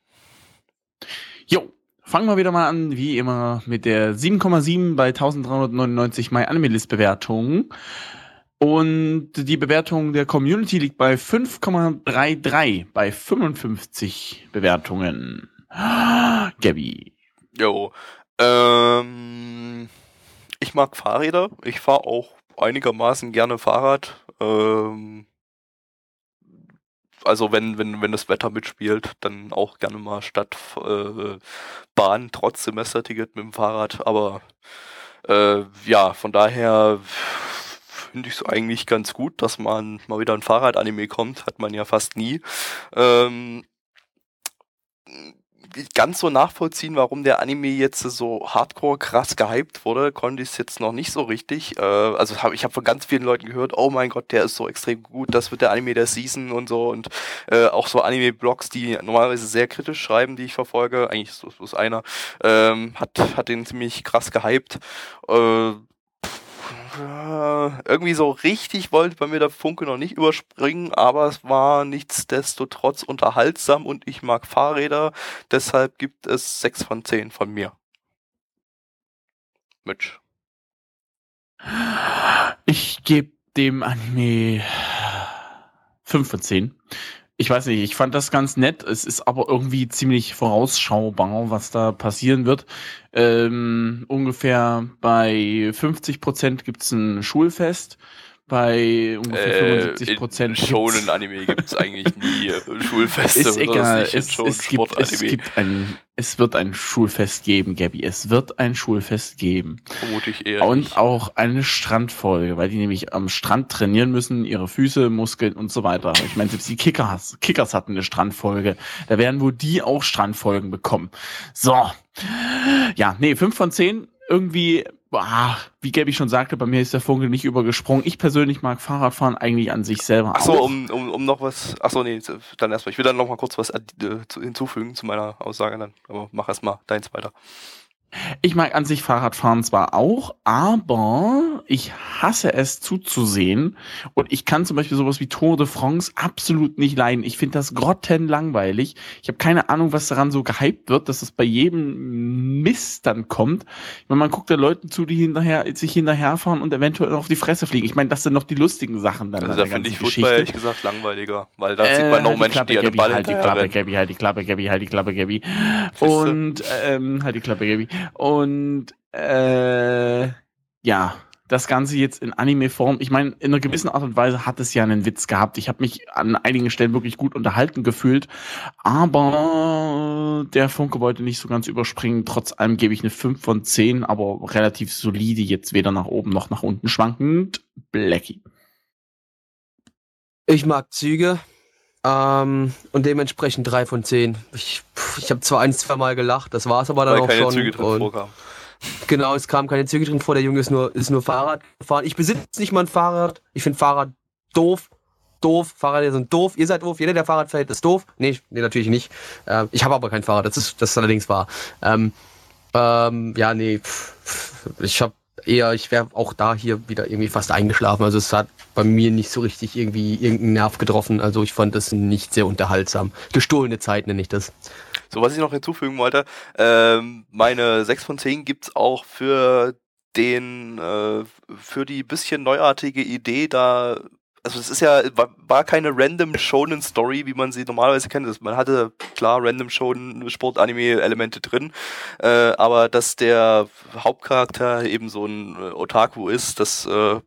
Jo, fangen wir wieder mal an, wie immer, mit der 7,7 bei 1399 My Anime List Bewertungen. Und die Bewertung der Community liegt bei 5,33 bei 55 Bewertungen. Gabby. Jo. Ähm, ich mag Fahrräder. Ich fahre auch einigermaßen gerne Fahrrad. Ähm, also wenn, wenn, wenn das Wetter mitspielt, dann auch gerne mal statt äh, Bahn trotz Semesterticket mit dem Fahrrad. Aber äh, ja, von daher finde ich es eigentlich ganz gut, dass man mal wieder ein Fahrrad-Anime kommt, hat man ja fast nie. Ähm, ganz so nachvollziehen, warum der Anime jetzt so hardcore krass gehypt wurde, konnte ich es jetzt noch nicht so richtig. Äh, also hab, ich habe von ganz vielen Leuten gehört, oh mein Gott, der ist so extrem gut, das wird der Anime der Season und so und äh, auch so Anime-Blogs, die normalerweise sehr kritisch schreiben, die ich verfolge, eigentlich ist das einer, ähm, hat, hat den ziemlich krass gehypt. Äh, irgendwie so richtig wollte bei mir der Funke noch nicht überspringen, aber es war nichtsdestotrotz unterhaltsam und ich mag Fahrräder. Deshalb gibt es 6 von 10 von mir. Mitch. Ich gebe dem Anime 5 von 10 ich weiß nicht, ich fand das ganz nett. Es ist aber irgendwie ziemlich vorausschaubar, was da passieren wird. Ähm, ungefähr bei 50 Prozent gibt es ein Schulfest. Bei ungefähr Äh, 75 Prozent. Shonen Anime gibt es eigentlich nie äh, Schulfeste. Ist oder egal, in es, Shonen es, gibt, es, gibt ein, es wird ein Schulfest geben, Gabby. Es wird ein Schulfest geben. Vermute ich eher Und nicht. auch eine Strandfolge, weil die nämlich am Strand trainieren müssen, ihre Füße, Muskeln und so weiter. Ich meine, selbst die Kickers, Kickers hatten eine Strandfolge. Da werden wohl die auch Strandfolgen bekommen. So. Ja, nee, fünf von zehn irgendwie, boah, wie Gabby schon sagte, bei mir ist der Funke nicht übergesprungen. Ich persönlich mag Fahrradfahren eigentlich an sich selber Achso, um, um, um noch was. Achso, nee, dann erstmal. Ich will dann noch mal kurz was äh, zu- hinzufügen zu meiner Aussage dann. Aber mach erstmal deins weiter. Ich mag an sich Fahrradfahren zwar auch, aber ich hasse es zuzusehen. Und ich kann zum Beispiel sowas wie Tour de France absolut nicht leiden. Ich finde das grottenlangweilig. Ich habe keine Ahnung, was daran so gehypt wird, dass es bei jedem Mist dann kommt. Ich meine, man guckt da Leuten zu, die hinterher, sich hinterherfahren und eventuell auf die Fresse fliegen. Ich meine, das sind noch die lustigen Sachen dann. Also da der finde ich Fußball ehrlich gesagt langweiliger. Weil da Äh, sieht man noch halt die Menschen, Klappe, die an den Gabby, Ball halt die Klappe. Gabby, halt die Klappe, Gabby, halt die Klappe, Gabby. Und ähm, halt die Klappe, Gabby. Und äh, ja, das Ganze jetzt in Anime-Form. Ich meine, in einer gewissen Art und Weise hat es ja einen Witz gehabt. Ich habe mich an einigen Stellen wirklich gut unterhalten gefühlt, aber der Funke wollte nicht so ganz überspringen. Trotz allem gebe ich eine 5 von 10, aber relativ solide, jetzt weder nach oben noch nach unten schwankend. Blackie. Ich mag Züge. Ähm, und dementsprechend drei von zehn. Ich, pff, ich habe zwar ein, zwei Mal gelacht, das war es aber dann Weil auch keine schon. Züge drin und. Genau, es kamen keine Züge drin vor. Der Junge ist nur, ist nur Fahrrad gefahren. Ich besitze nicht mal ein Fahrrad. Ich finde Fahrrad doof. Doof. Fahrräder sind doof. Ihr seid doof. Jeder, der Fahrrad fährt, ist doof. Nee, nee natürlich nicht. Ähm, ich habe aber kein Fahrrad. Das ist, das ist allerdings wahr. Ähm, ähm, ja, nee. pff, Ich habe eher, ich wäre auch da hier wieder irgendwie fast eingeschlafen. Also es hat bei mir nicht so richtig irgendwie irgendeinen Nerv getroffen. Also ich fand das nicht sehr unterhaltsam. Gestohlene Zeit nenne ich das. So, was ich noch hinzufügen wollte, ähm, meine 6 von 10 gibt's auch für den, äh, für die bisschen neuartige Idee da, also es ist ja, war, keine random Shonen Story, wie man sie normalerweise kennt. Man hatte klar random Shonen Sport-Anime Elemente drin, äh, aber dass der Hauptcharakter eben so ein Otaku ist, das äh,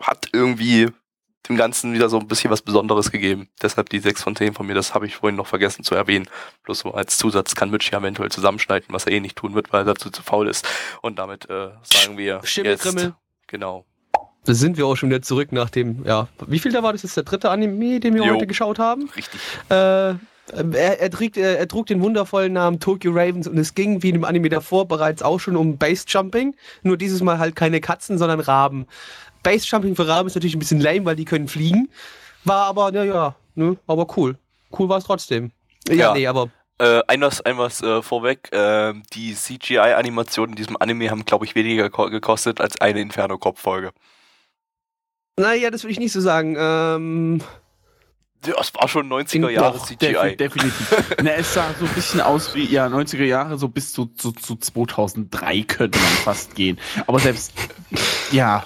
hat irgendwie dem Ganzen wieder so ein bisschen was Besonderes gegeben. Deshalb die 6 von 10 von mir, das habe ich vorhin noch vergessen zu erwähnen. Bloß so als Zusatz kann Mitch ja eventuell zusammenschneiden, was er eh nicht tun wird, weil er dazu zu faul ist. Und damit äh, sagen wir Schimmelkrimmel. jetzt, genau. Da sind wir auch schon wieder zurück nach dem, ja, wie viel da war das jetzt der dritte Anime, den wir Jo. heute geschaut haben? Richtig. Äh, er, er, trägt, er, er trug den wundervollen Namen Tokyo Ravens und es ging wie in dem Anime davor bereits auch schon um Base-Jumping. Nur dieses Mal halt keine Katzen, sondern Raben. Base-Jumping für Raben ist natürlich ein bisschen lame, weil die können fliegen. War aber, naja, ne, aber cool. Cool war es trotzdem. Ja, Ja. nee, aber Äh, ein was, ein was äh, vorweg, äh, die CGI-Animationen in diesem Anime haben, glaube ich, weniger ko- gekostet als eine Inferno-Kopf-Folge. naja, das würde ich nicht so sagen. Ähm, Ja, Es war schon 90er In- Jahre CGI. defi- definitiv. Na, es sah so ein bisschen aus wie, ja, 90er Jahre, so bis zu, zu, zu 2003 könnte man fast gehen. Aber selbst, ja,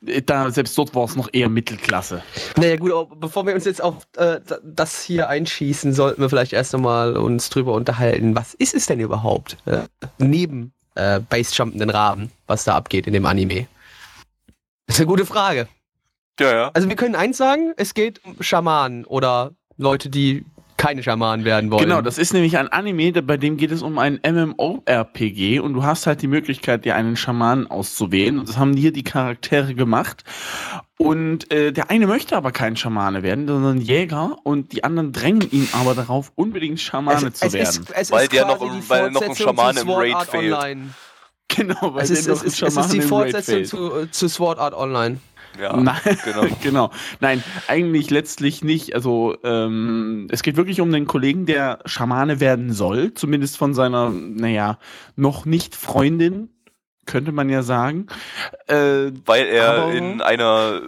da, selbst dort war es noch eher Mittelklasse. Naja gut, aber bevor wir uns jetzt auf äh, das hier einschießen, sollten wir vielleicht erst einmal uns drüber unterhalten, was ist es denn überhaupt äh, neben äh, Base-jumpenden Raben, was da abgeht in dem Anime? Das ist eine gute Frage. Ja, ja. Also wir können eins sagen, es geht um Schamanen oder Leute, die keine Schamanen werden wollen. Genau, das ist nämlich ein Anime, bei dem geht es um ein MMORPG und du hast halt die Möglichkeit, dir einen Schamanen auszuwählen. Und das haben hier die Charaktere gemacht. Und äh, der eine möchte aber kein Schamane werden, sondern Jäger und die anderen drängen ihn aber darauf, unbedingt Schamane zu werden. Ist, es Weil ist der noch im- die weil noch ein Schamane im Raid fehlt. Online. genau, weil Es ist, der es, noch ist, es ist die im Raid Fortsetzung zu, äh, zu Sword Art Online. Ja. Nein, genau. genau. Nein, eigentlich letztlich nicht. Also ähm, es geht wirklich um den Kollegen, der Schamane werden soll, zumindest von seiner, naja, noch nicht Freundin, könnte man ja sagen. Äh, Weil er Aber- in einer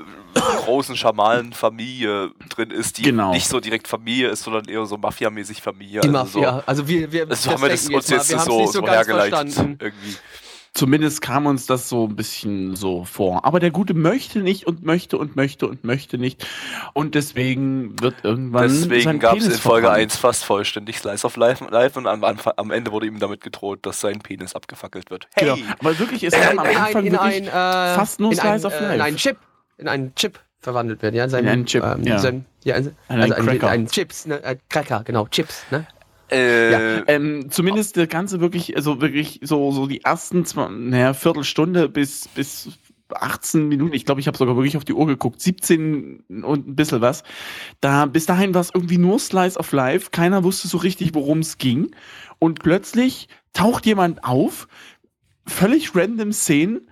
großen Schamanenfamilie drin ist, die Genau. nicht so direkt Familie ist, sondern eher so Mafiamäßig Familie. Die also Mafia. Also wir, wir So, so haben wir das uns mal. jetzt so, nicht so, ganz hergeleitet. verstanden. Irgendwie. Zumindest kam uns das so ein bisschen so vor. Aber der Gute möchte nicht und möchte und möchte und möchte nicht. Und deswegen wird irgendwann. Deswegen gab es in Folge verbrannt. 1 fast vollständig Slice of Life, life und am, Anfang- am Ende wurde ihm damit gedroht, dass sein Penis abgefackelt wird. Hey! Genau. Aber wirklich, es In kam am ein, Anfang in ein, wirklich äh, fast nur in ein, Slice of äh, Life. in ein Chip. in einen Chip verwandelt wird, ja, in, seinem, einen Chip, ähm, ja. Seinem, ja in, Ein also ein, Cracker. ein Chips, ne, äh, Cracker, genau, Chips, ne? Äh, Ja, ähm, zumindest der ganze wirklich, also wirklich so, so die ersten zwei, naja, Viertelstunde bis, bis 18 Minuten, ich glaube, ich habe sogar wirklich auf die Uhr geguckt, 17 und ein bisschen was. Da, bis dahin war es irgendwie nur Slice of Life, keiner wusste so richtig, worum es ging. Und plötzlich taucht jemand auf, völlig random Szenen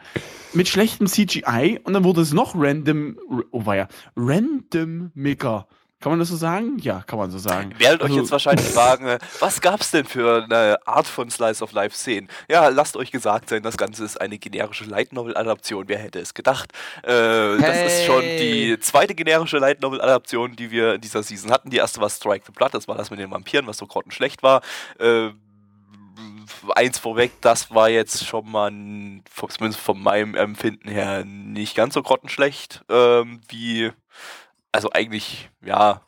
mit schlechtem CGI und dann wurde es noch random, oh ja, random Micker. Kann man das so sagen? Ja, kann man so sagen. Werdet euch Also- jetzt wahrscheinlich fragen, äh, was gab's denn für eine Art von Slice of Life Szenen? Ja, lasst euch gesagt sein, das Ganze ist eine generische Light Novel Adaption. Wer hätte es gedacht? Äh, Das ist schon Hey. die zweite generische Light Novel Adaption, die wir in dieser Season hatten. Die erste war Strike the Blood, das war das mit den Vampiren, was so grottenschlecht war. Äh, eins vorweg, das war jetzt schon mal, zumindest von meinem Empfinden her, nicht ganz so grottenschlecht ähm, wie, also eigentlich, ja,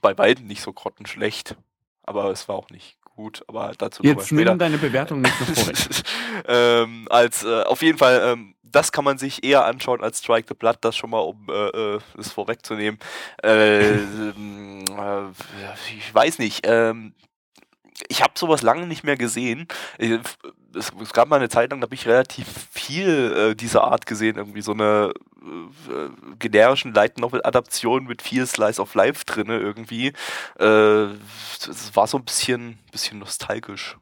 bei beiden nicht so grottenschlecht, aber es war auch nicht gut, aber dazu Jetzt später. nimm deine Bewertung nicht vorweg. ähm, als äh, auf jeden Fall, ähm, das kann man sich eher anschauen als Strike the Blood, das schon mal, um äh, äh, es vorwegzunehmen. Äh, ähm, äh, ich weiß nicht. Ähm, ich habe sowas lange nicht mehr gesehen. Es, es gab mal eine Zeit lang, da habe ich relativ viel äh, dieser Art gesehen, irgendwie so eine äh, generischen Light Novel Adaption mit viel Slice of Life drinne irgendwie. Äh, es war so ein bisschen, bisschen nostalgisch,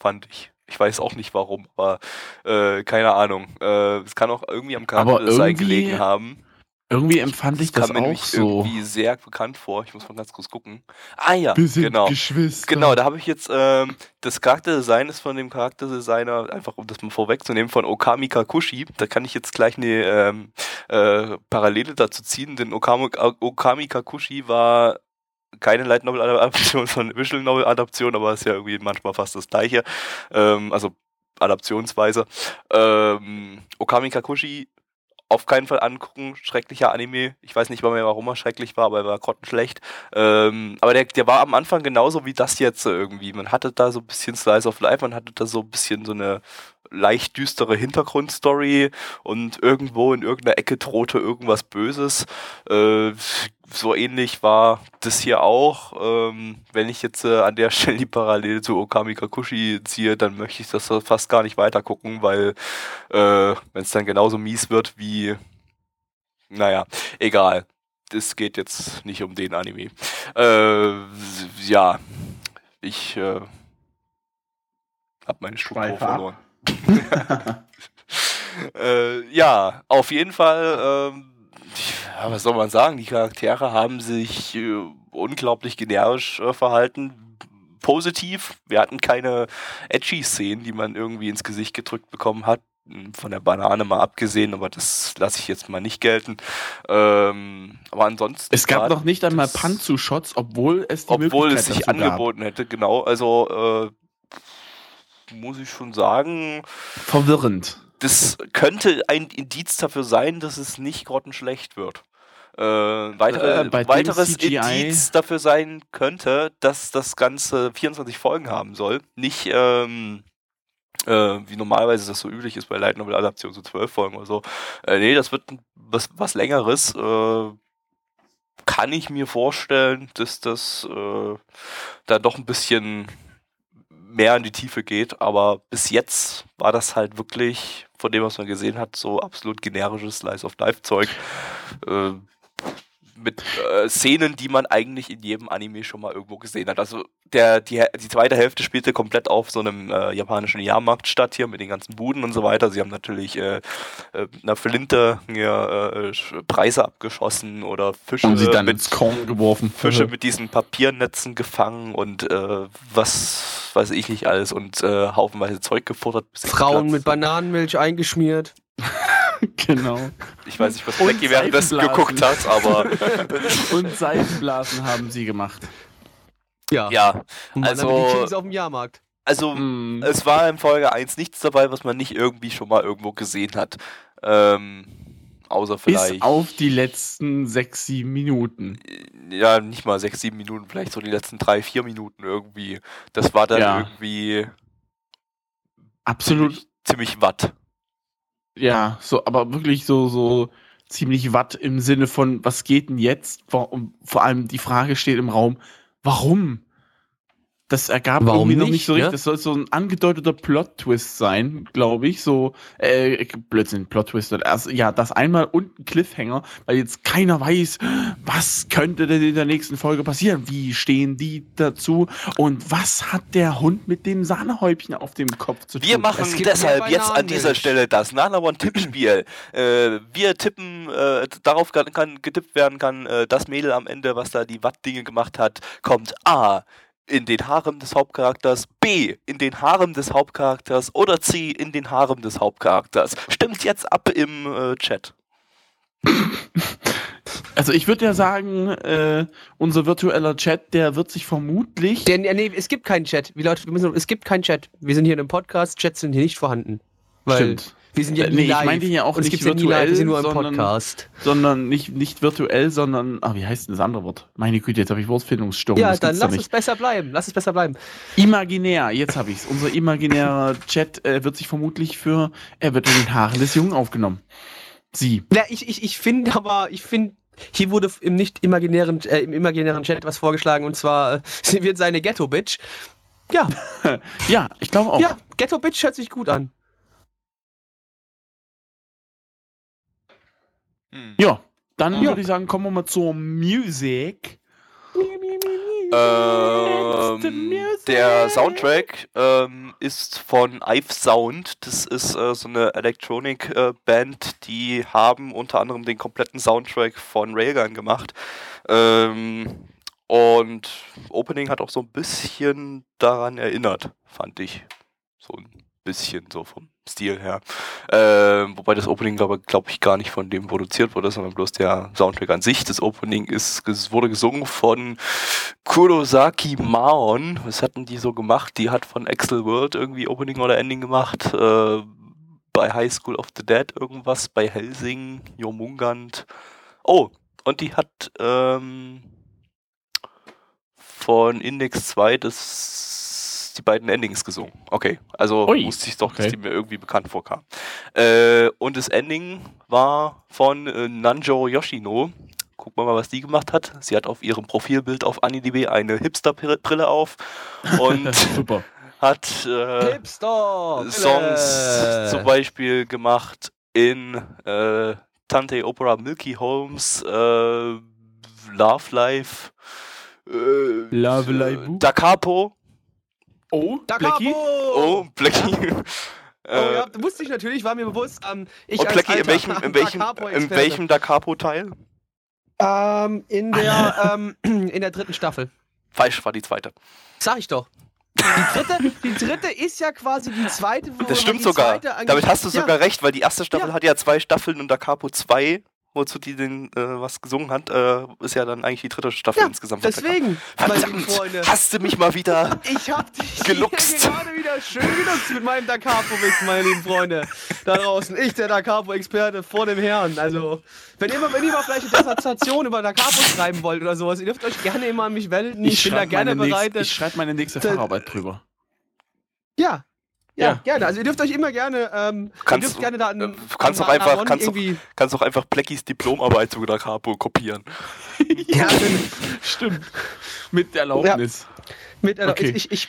fand ich. Ich weiß auch nicht warum, aber äh, keine Ahnung. Äh, es kann auch irgendwie am Charakterdesign irgendwie gelegen haben. Irgendwie empfand ich das kam mir auch so. irgendwie sehr bekannt vor. Ich muss mal ganz kurz gucken. Ah ja, Wir sind genau. Geschwister. Genau, da habe ich jetzt ähm, das Charakterdesign ist von dem Charakterdesigner, einfach um das mal vorwegzunehmen, von Okami Kakushi. Da kann ich jetzt gleich eine ähm, äh, Parallele dazu ziehen, denn Okami, Okami Kakushi war keine Light Novel Adaption, sondern Visual Novel Adaption, aber ist ja irgendwie manchmal fast das gleiche. Ähm, also Adaptionsweise. Ähm, Okami Kakushi auf keinen Fall angucken, schrecklicher Anime. Ich weiß nicht mal mehr, warum er schrecklich war, aber er war grottenschlecht. Ähm, aber der, der war am Anfang genauso wie das jetzt irgendwie. Man hatte da so ein bisschen Slice of Life, man hatte da so ein bisschen so eine leicht düstere Hintergrundstory und irgendwo in irgendeiner Ecke drohte irgendwas Böses. Äh, so ähnlich war das hier auch. Ähm, wenn ich jetzt äh, an der Stelle die Parallele zu Okami Kakushi ziehe, dann möchte ich das fast gar nicht weiter gucken, weil äh, wenn es dann genauso mies wird wie, naja, egal. Das geht jetzt nicht um den Anime. Äh, ja, ich äh, habe meine Struktur ab. äh, ja, auf jeden Fall, ähm, ja, was soll man sagen? Die Charaktere haben sich äh, unglaublich generisch äh, verhalten. Positiv. Wir hatten keine edgy Szenen, die man irgendwie ins Gesicht gedrückt bekommen hat. Von der Banane mal abgesehen, aber das lasse ich jetzt mal nicht gelten. Ähm, aber ansonsten. Es gab noch nicht einmal Panzu-Shots, obwohl es die obwohl es sich dazu gab. angeboten hätte, genau. Also äh, muss ich schon sagen, Verwirrend. das könnte ein Indiz dafür sein, dass es nicht grottenschlecht wird. Äh, weitere, Äh, weiteres CGI Indiz dafür sein könnte, dass das Ganze 24 Folgen haben soll. Nicht ähm, äh, wie normalerweise das so üblich ist bei Light Novel Adaptionen, so 12 Folgen oder so. Äh, nee, das wird was, was längeres. Äh, kann ich mir vorstellen, dass das äh, da doch ein bisschen mehr in die Tiefe geht, aber bis jetzt war das halt wirklich, von dem, was man gesehen hat, so absolut generisches Slice of Life Zeug. Mit äh, Szenen, die man eigentlich in jedem Anime schon mal irgendwo gesehen hat. Also der, die, die zweite Hälfte spielte komplett auf so einem äh, japanischen Jahrmarkt statt hier mit den ganzen Buden und so weiter. Sie haben natürlich äh, äh, einer Flinte hier, äh, Preise abgeschossen oder Fische Und sie dann mit ins Korn geworfen. Fische mit diesen Papiernetzen gefangen und äh, was weiß ich nicht alles und äh, haufenweise Zeug gefuttert. Frauen mit Bananenmilch eingeschmiert. Genau. Ich weiß nicht, was Blackie währenddessen geguckt hat, aber Und Seifenblasen haben sie gemacht. Ja. ja, also- auf dem Jahrmarkt. also Mm. es war in Folge 1 nichts dabei, was man nicht irgendwie schon mal irgendwo gesehen hat. Ähm, außer vielleicht. Bis auf die letzten sechs, sieben Minuten. ja, nicht mal 6, 7 Minuten, vielleicht so die letzten 3, 4 Minuten irgendwie. Das war dann Ja. irgendwie Absolut. ziemlich, ziemlich watt. Ja, so, aber wirklich so, so ziemlich watt im Sinne von, was geht denn jetzt? Vor, vor allem die Frage steht im Raum, warum? Das ergab Warum irgendwie noch nicht, nicht so richtig. ja? Das soll so ein angedeuteter Plot-Twist sein, glaube ich. So, äh, Blödsinn, Plot-Twist. Also, ja, das einmal und ein Cliffhanger, weil jetzt keiner weiß, was könnte denn in der nächsten Folge passieren? Wie stehen die dazu? Und was hat der Hund mit dem Sahnehäubchen auf dem Kopf zu tun? Wir machen deshalb jetzt an dieser. Stelle das Nana One Tippspiel. äh, wir tippen, äh, darauf kann, kann getippt werden kann, äh, das Mädel am Ende, was da die Watt-Dinge gemacht hat, kommt A in den Harem des Hauptcharakters, B in den Harem des Hauptcharakters oder C in den Harem des Hauptcharakters. Stimmt jetzt ab im äh, Chat. Also ich würde ja sagen, äh, unser virtueller Chat, der wird sich vermutlich. Der, nee, es gibt keinen Chat. Wie Leute, wir müssen, es gibt keinen Chat. Wir sind hier in einem Podcast, Chats sind hier nicht vorhanden. Weil Stimmt. Wir sind ja Äh, nie nee, ich live. meinte ja auch es nicht gibt's ja live, virtuell, sondern- Podcast. sondern nicht, nicht virtuell, sondern, ah, wie heißt denn das andere Wort? Meine Güte, jetzt habe ich Wortfindungsstörung. Ja, das dann lass es nicht. besser bleiben. Lass es besser bleiben. Imaginär, jetzt habe ich es. Unser imaginärer Chat äh, wird sich vermutlich für, er wird in den Haaren des Jungen aufgenommen. Sie. Ja, ich, ich, ich finde aber, ich finde, hier wurde im nicht imaginären, äh, im imaginären Chat was vorgeschlagen und zwar, äh, sie wird seine Ghetto-Bitch. Ja, Ja, ich glaube auch. ja, Ghetto-Bitch hört sich gut an. Ja, dann Ja. würde ich sagen, kommen wir mal zur Music. Ähm, der Soundtrack ähm, ist von Ive Sound. Das ist äh, so eine Electronic-Band, die haben unter anderem den kompletten Soundtrack von Railgun gemacht. Ähm, und Opening hat auch so ein bisschen daran erinnert, fand ich. So ein bisschen so vom Stil her. Ähm, wobei das Opening, glaube glaub ich, gar nicht von dem produziert wurde, sondern bloß der Soundtrack an sich. Das Opening ist, wurde gesungen von Kurosaki Maon. Was hatten die so gemacht? Die hat von Axel World irgendwie Opening oder Ending gemacht. Äh, bei High School of the Dead irgendwas, bei Helsing, Jormungand. Oh, und die hat ähm, von Index 2 das, die beiden Endings gesungen. Okay, also Ui, wusste ich doch, dass okay. die mir irgendwie bekannt vorkam. Äh, und das Ending war von äh, Nanjo Yoshino. Gucken wir mal, was die gemacht hat. Sie hat auf ihrem Profilbild auf AniDB eine Hipster-Brille auf und Super. hat äh, Hipster! Songs zum Beispiel gemacht in äh, Tante Opera Milky Holmes, äh, Love Life, äh, Love äh, Life. Da Capo, Oh, Da Blackie? oh, Blackie. Oh, äh, ja, wusste ich natürlich, war mir bewusst. Ähm, ich und Blackie, in welchem, in welchem, in welchem Da Capo Teil? Ähm, in der, ähm, in der dritten Staffel. Falsch war die zweite. Sag ich doch. Die dritte, die dritte ist ja quasi die zweite. wo Das stimmt die sogar. Damit hast du ja. sogar recht, weil die erste Staffel Ja. hat ja zwei Staffeln und Da Capo 2, wozu die den äh, was gesungen hat, äh, ist ja dann eigentlich die dritte Staffel Ja, insgesamt. Deswegen, meine lieben Verdammt, Freunde. hast du mich mal wieder Ich hab dich hier gerade wieder schön genutzt mit meinem Da Capo-Wissen, meine lieben Freunde. Da draußen. Ich, der Da Capo-Experte vor dem Herrn. Also, wenn ihr, mal, wenn ihr mal vielleicht eine Dissertation über Da Capo schreiben wollt oder sowas, ihr dürft euch gerne immer an mich wenden. Ich, bin da gerne bereit. Nächste, ich schreibe meine nächste Facharbeit drüber. ja. Ja, Ja. gerne. Also ihr dürft euch immer gerne, ähm, ihr Kannst dürft du- gerne da an, äh, kannst an doch einfach- kannst doch- kannst doch einfach Blackies Diplomarbeit zu Da Capo kopieren. Ja, Stimmt. Mit Erlaubnis. mit, also Okay. ich, ich,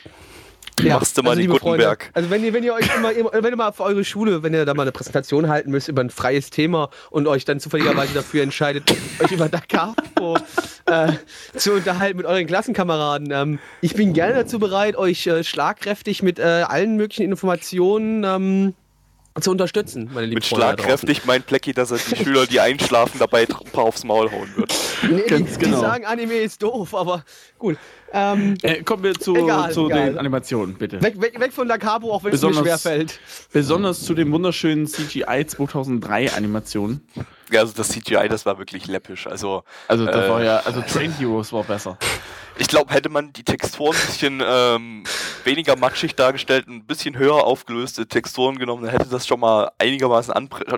Machst du mal die liebe Freunde, Gutenberg. Also wenn ihr, wenn ihr euch immer, immer, wenn ihr mal für eure Schule, wenn ihr da mal eine Präsentation halten müsst über ein freies Thema und euch dann zufälligerweise dafür entscheidet, euch über Da Capo äh, zu unterhalten mit euren Klassenkameraden. Ähm, ich bin gerne dazu bereit, euch äh, schlagkräftig mit äh, allen möglichen Informationen ähm, zu unterstützen, meine lieben Mit Freunde. schlagkräftig meint Blackie, dass er die Schüler, die einschlafen, dabei ein paar aufs Maul hauen wird. Nee, die, Ganz die genau. sagen, Anime ist doof, aber gut. Ähm, Äh, kommen wir zu, Egal, zu egal. den Animationen, bitte. weg, weg, weg von Da Capo, auch wenn es mir schwerfällt. Besonders zu den wunderschönen CGI 2003 Animationen. Ja, also das CGI, das war wirklich läppisch. Also Also da Äh, war ja, also Train Heroes war besser. ich glaube, hätte man die Texturen ein bisschen ähm, weniger matschig dargestellt, ein bisschen höher aufgelöste Texturen genommen, dann hätte das schon mal einigermaßen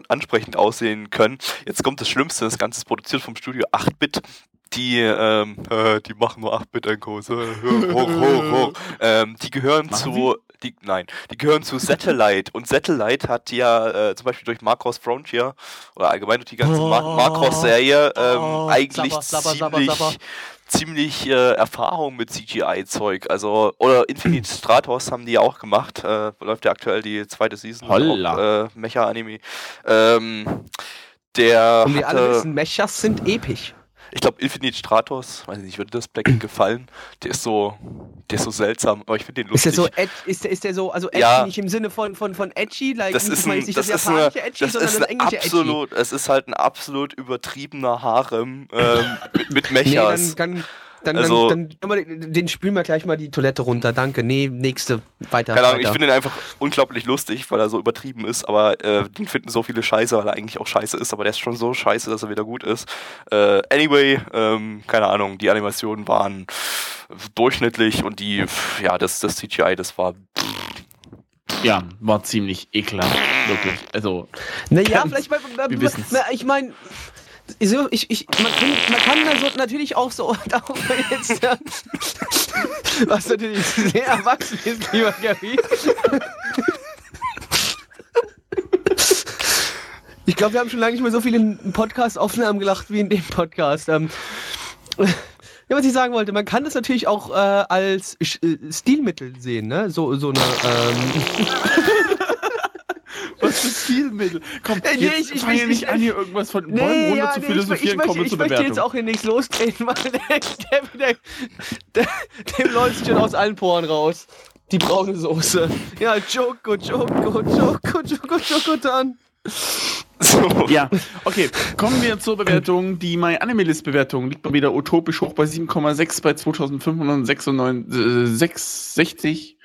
ansprechend aussehen können. Jetzt kommt das Schlimmste, das Ganze ist produziert vom Studio 8-Bit. Die, ähm, äh, die machen nur 8-Bit-Encos. Äh, hoch, hoch, hoch. Ähm, die gehören Machen zu, die, nein, die gehören zu Satellite. Und Satellite hat ja äh, zum Beispiel durch Macross Frontier oder allgemein durch die ganze Mar Macross-Serie ähm, Oh, eigentlich sabber, sabber, ziemlich, sabber. ziemlich äh, Erfahrung mit CGI-Zeug. Also, oder Infinite Stratos haben die ja auch gemacht. Äh, läuft ja aktuell die zweite Season. Holla. Auch, äh, Mecha-Anime. Ähm, der Und wir alle hatte- wissen, Mechas sind episch. Ich glaube, Infinite Stratos, weiß ich nicht, würde das Black gefallen? Der ist so, der ist so seltsam, aber ich finde den Ist lustig. der so, ed, ist, der, ist der so, also edgy Ja. nicht im Sinne von, von, von edgy, like das ist ein, nicht das das, ist eine, japanische edgy, das sondern ist das englische absolut, es ist halt ein absolut übertriebener Harem ähm, mit, mit edgy. Nee, Mechas. dann, dann, dann, Also- dann, dann, den spülen wir gleich mal die Toilette runter. Danke. Nee, nächste. Weiter. Keine Ahnung, ich weiter. finde ihn einfach unglaublich lustig, weil er so übertrieben ist, aber äh, den finden so viele scheiße, weil er eigentlich auch scheiße ist, aber der ist schon so scheiße, dass er wieder gut ist. Äh, anyway, ähm, keine Ahnung, die Animationen waren durchschnittlich und die, ja, das, das CGI, das war Ja, war ziemlich ekelhaft. Wirklich. Also, Naja, vielleicht, mal- wir wissen's. na, ich meine, ich, ich, man, kann, man kann also natürlich auch so, jetzt, ja, was natürlich sehr erwachsen ist, lieber Gary. Ich glaube, wir haben schon lange nicht mehr so viele Podcast-Aufnahmen gelacht wie in dem Podcast. Ähm, ja, was ich sagen wollte, man kann das natürlich auch äh, als äh, Stilmittel sehen, ne? So, so eine, ähm, Stilmittel? Komm, Äh, nee, jetzt ich- ich- fang ja ich- nicht ich- an, hier irgendwas von Bäumen runter ja, zu nee, philosophieren, ich, ich, möchte, wir ich zur möchte jetzt auch hier nichts lostreten, weil der, der, der, der, dem läuft schon aus allen Poren raus. Die braune Soße. Ja, Joko, Joko, Joko, Joko, Joko dann. so. Ja, okay. Kommen wir zur Bewertung. Die My Anime List Bewertung liegt mal wieder utopisch hoch bei 7,6 bei 2566.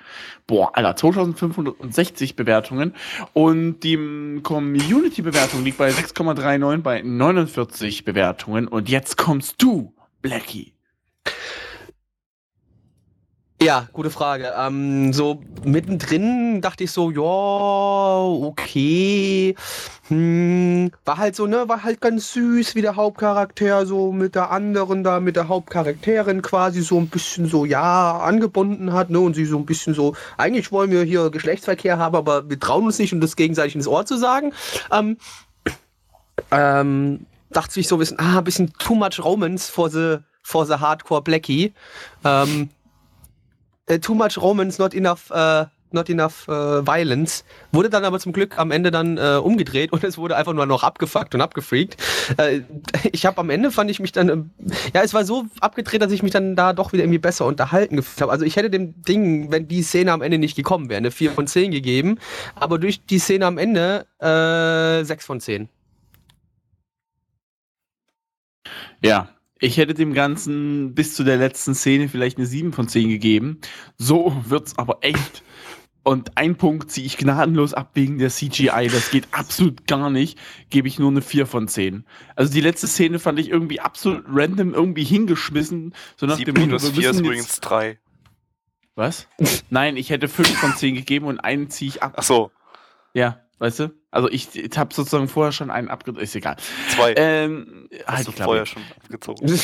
Boah, Alter, 2560 Bewertungen. Und die mm, Community Bewertung liegt bei 6,39 bei 49 Bewertungen. Und jetzt kommst du, Blackie. Ja, gute Frage. Ähm, so mittendrin dachte ich so, ja, okay. Hm, war halt so, ne, war halt ganz süß, wie der Hauptcharakter so mit der anderen da, mit der Hauptcharakterin quasi so ein bisschen so, ja, angebunden hat, ne, und sie so ein bisschen so, eigentlich wollen wir hier Geschlechtsverkehr haben, aber wir trauen uns nicht, um das gegenseitig ins Ohr zu sagen. Ähm, ähm, dachte sich so ein bisschen, ah, ein bisschen too much Romance for the, for the Hardcore Blackie. Ähm, äh, too much romance, not enough, äh, not enough äh, violence. Wurde dann aber zum Glück am Ende dann äh, umgedreht und es wurde einfach nur noch abgefuckt und abgefreakt. Äh, ich habe am Ende fand ich mich dann, ähm, ja, es war so abgedreht, dass ich mich dann da doch wieder irgendwie besser unterhalten gefühlt habe. Also ich hätte dem Ding, wenn die Szene am Ende nicht gekommen wäre, eine 4 von 10 gegeben, aber durch die Szene am Ende äh, 6 von 10. Ja, ich hätte dem Ganzen bis zu der letzten Szene vielleicht eine 7 von 10 gegeben. So wird's aber echt. Und ein Punkt ziehe ich gnadenlos ab wegen der CGI. Das geht absolut gar nicht. Gebe ich nur eine 4 von 10. Also die letzte Szene fand ich irgendwie absolut random irgendwie hingeschmissen. So nach 7 dem Motto, minus wir 4 ist übrigens jetzt, 3. Was? Nein, ich hätte 5 von 10 gegeben und einen ziehe ich ab. Achso, Ja, weißt du? Also ich, ich habe sozusagen vorher schon einen abgedreht. Ist egal. 2. Ähm, Hast halt du vorher schon abgezogen.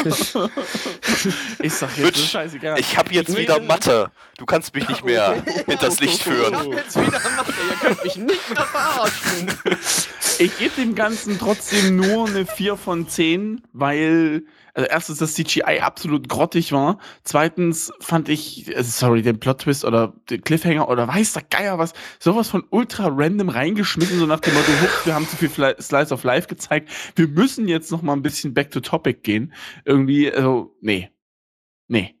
ich sag jetzt, ist scheißegal. Ich habe jetzt wieder Mathe. Du kannst mich nicht mehr hinters Licht führen. Jetzt wieder Mathe, ihr könnt mich nicht mehr verarschen. Ich gebe dem Ganzen trotzdem nur eine 4 von 10, weil, also erstens, das CGI absolut grottig war. Zweitens fand ich, also sorry, den Plot-Twist oder den Cliffhanger oder weiß der Geier was, sowas von ultra random reingeschmissen, so nach dem Motto, wir haben zu viel Slice of Life gezeigt, wir müssen jetzt noch mal ein bisschen back to topic gehen. Irgendwie, also, nee. Nee.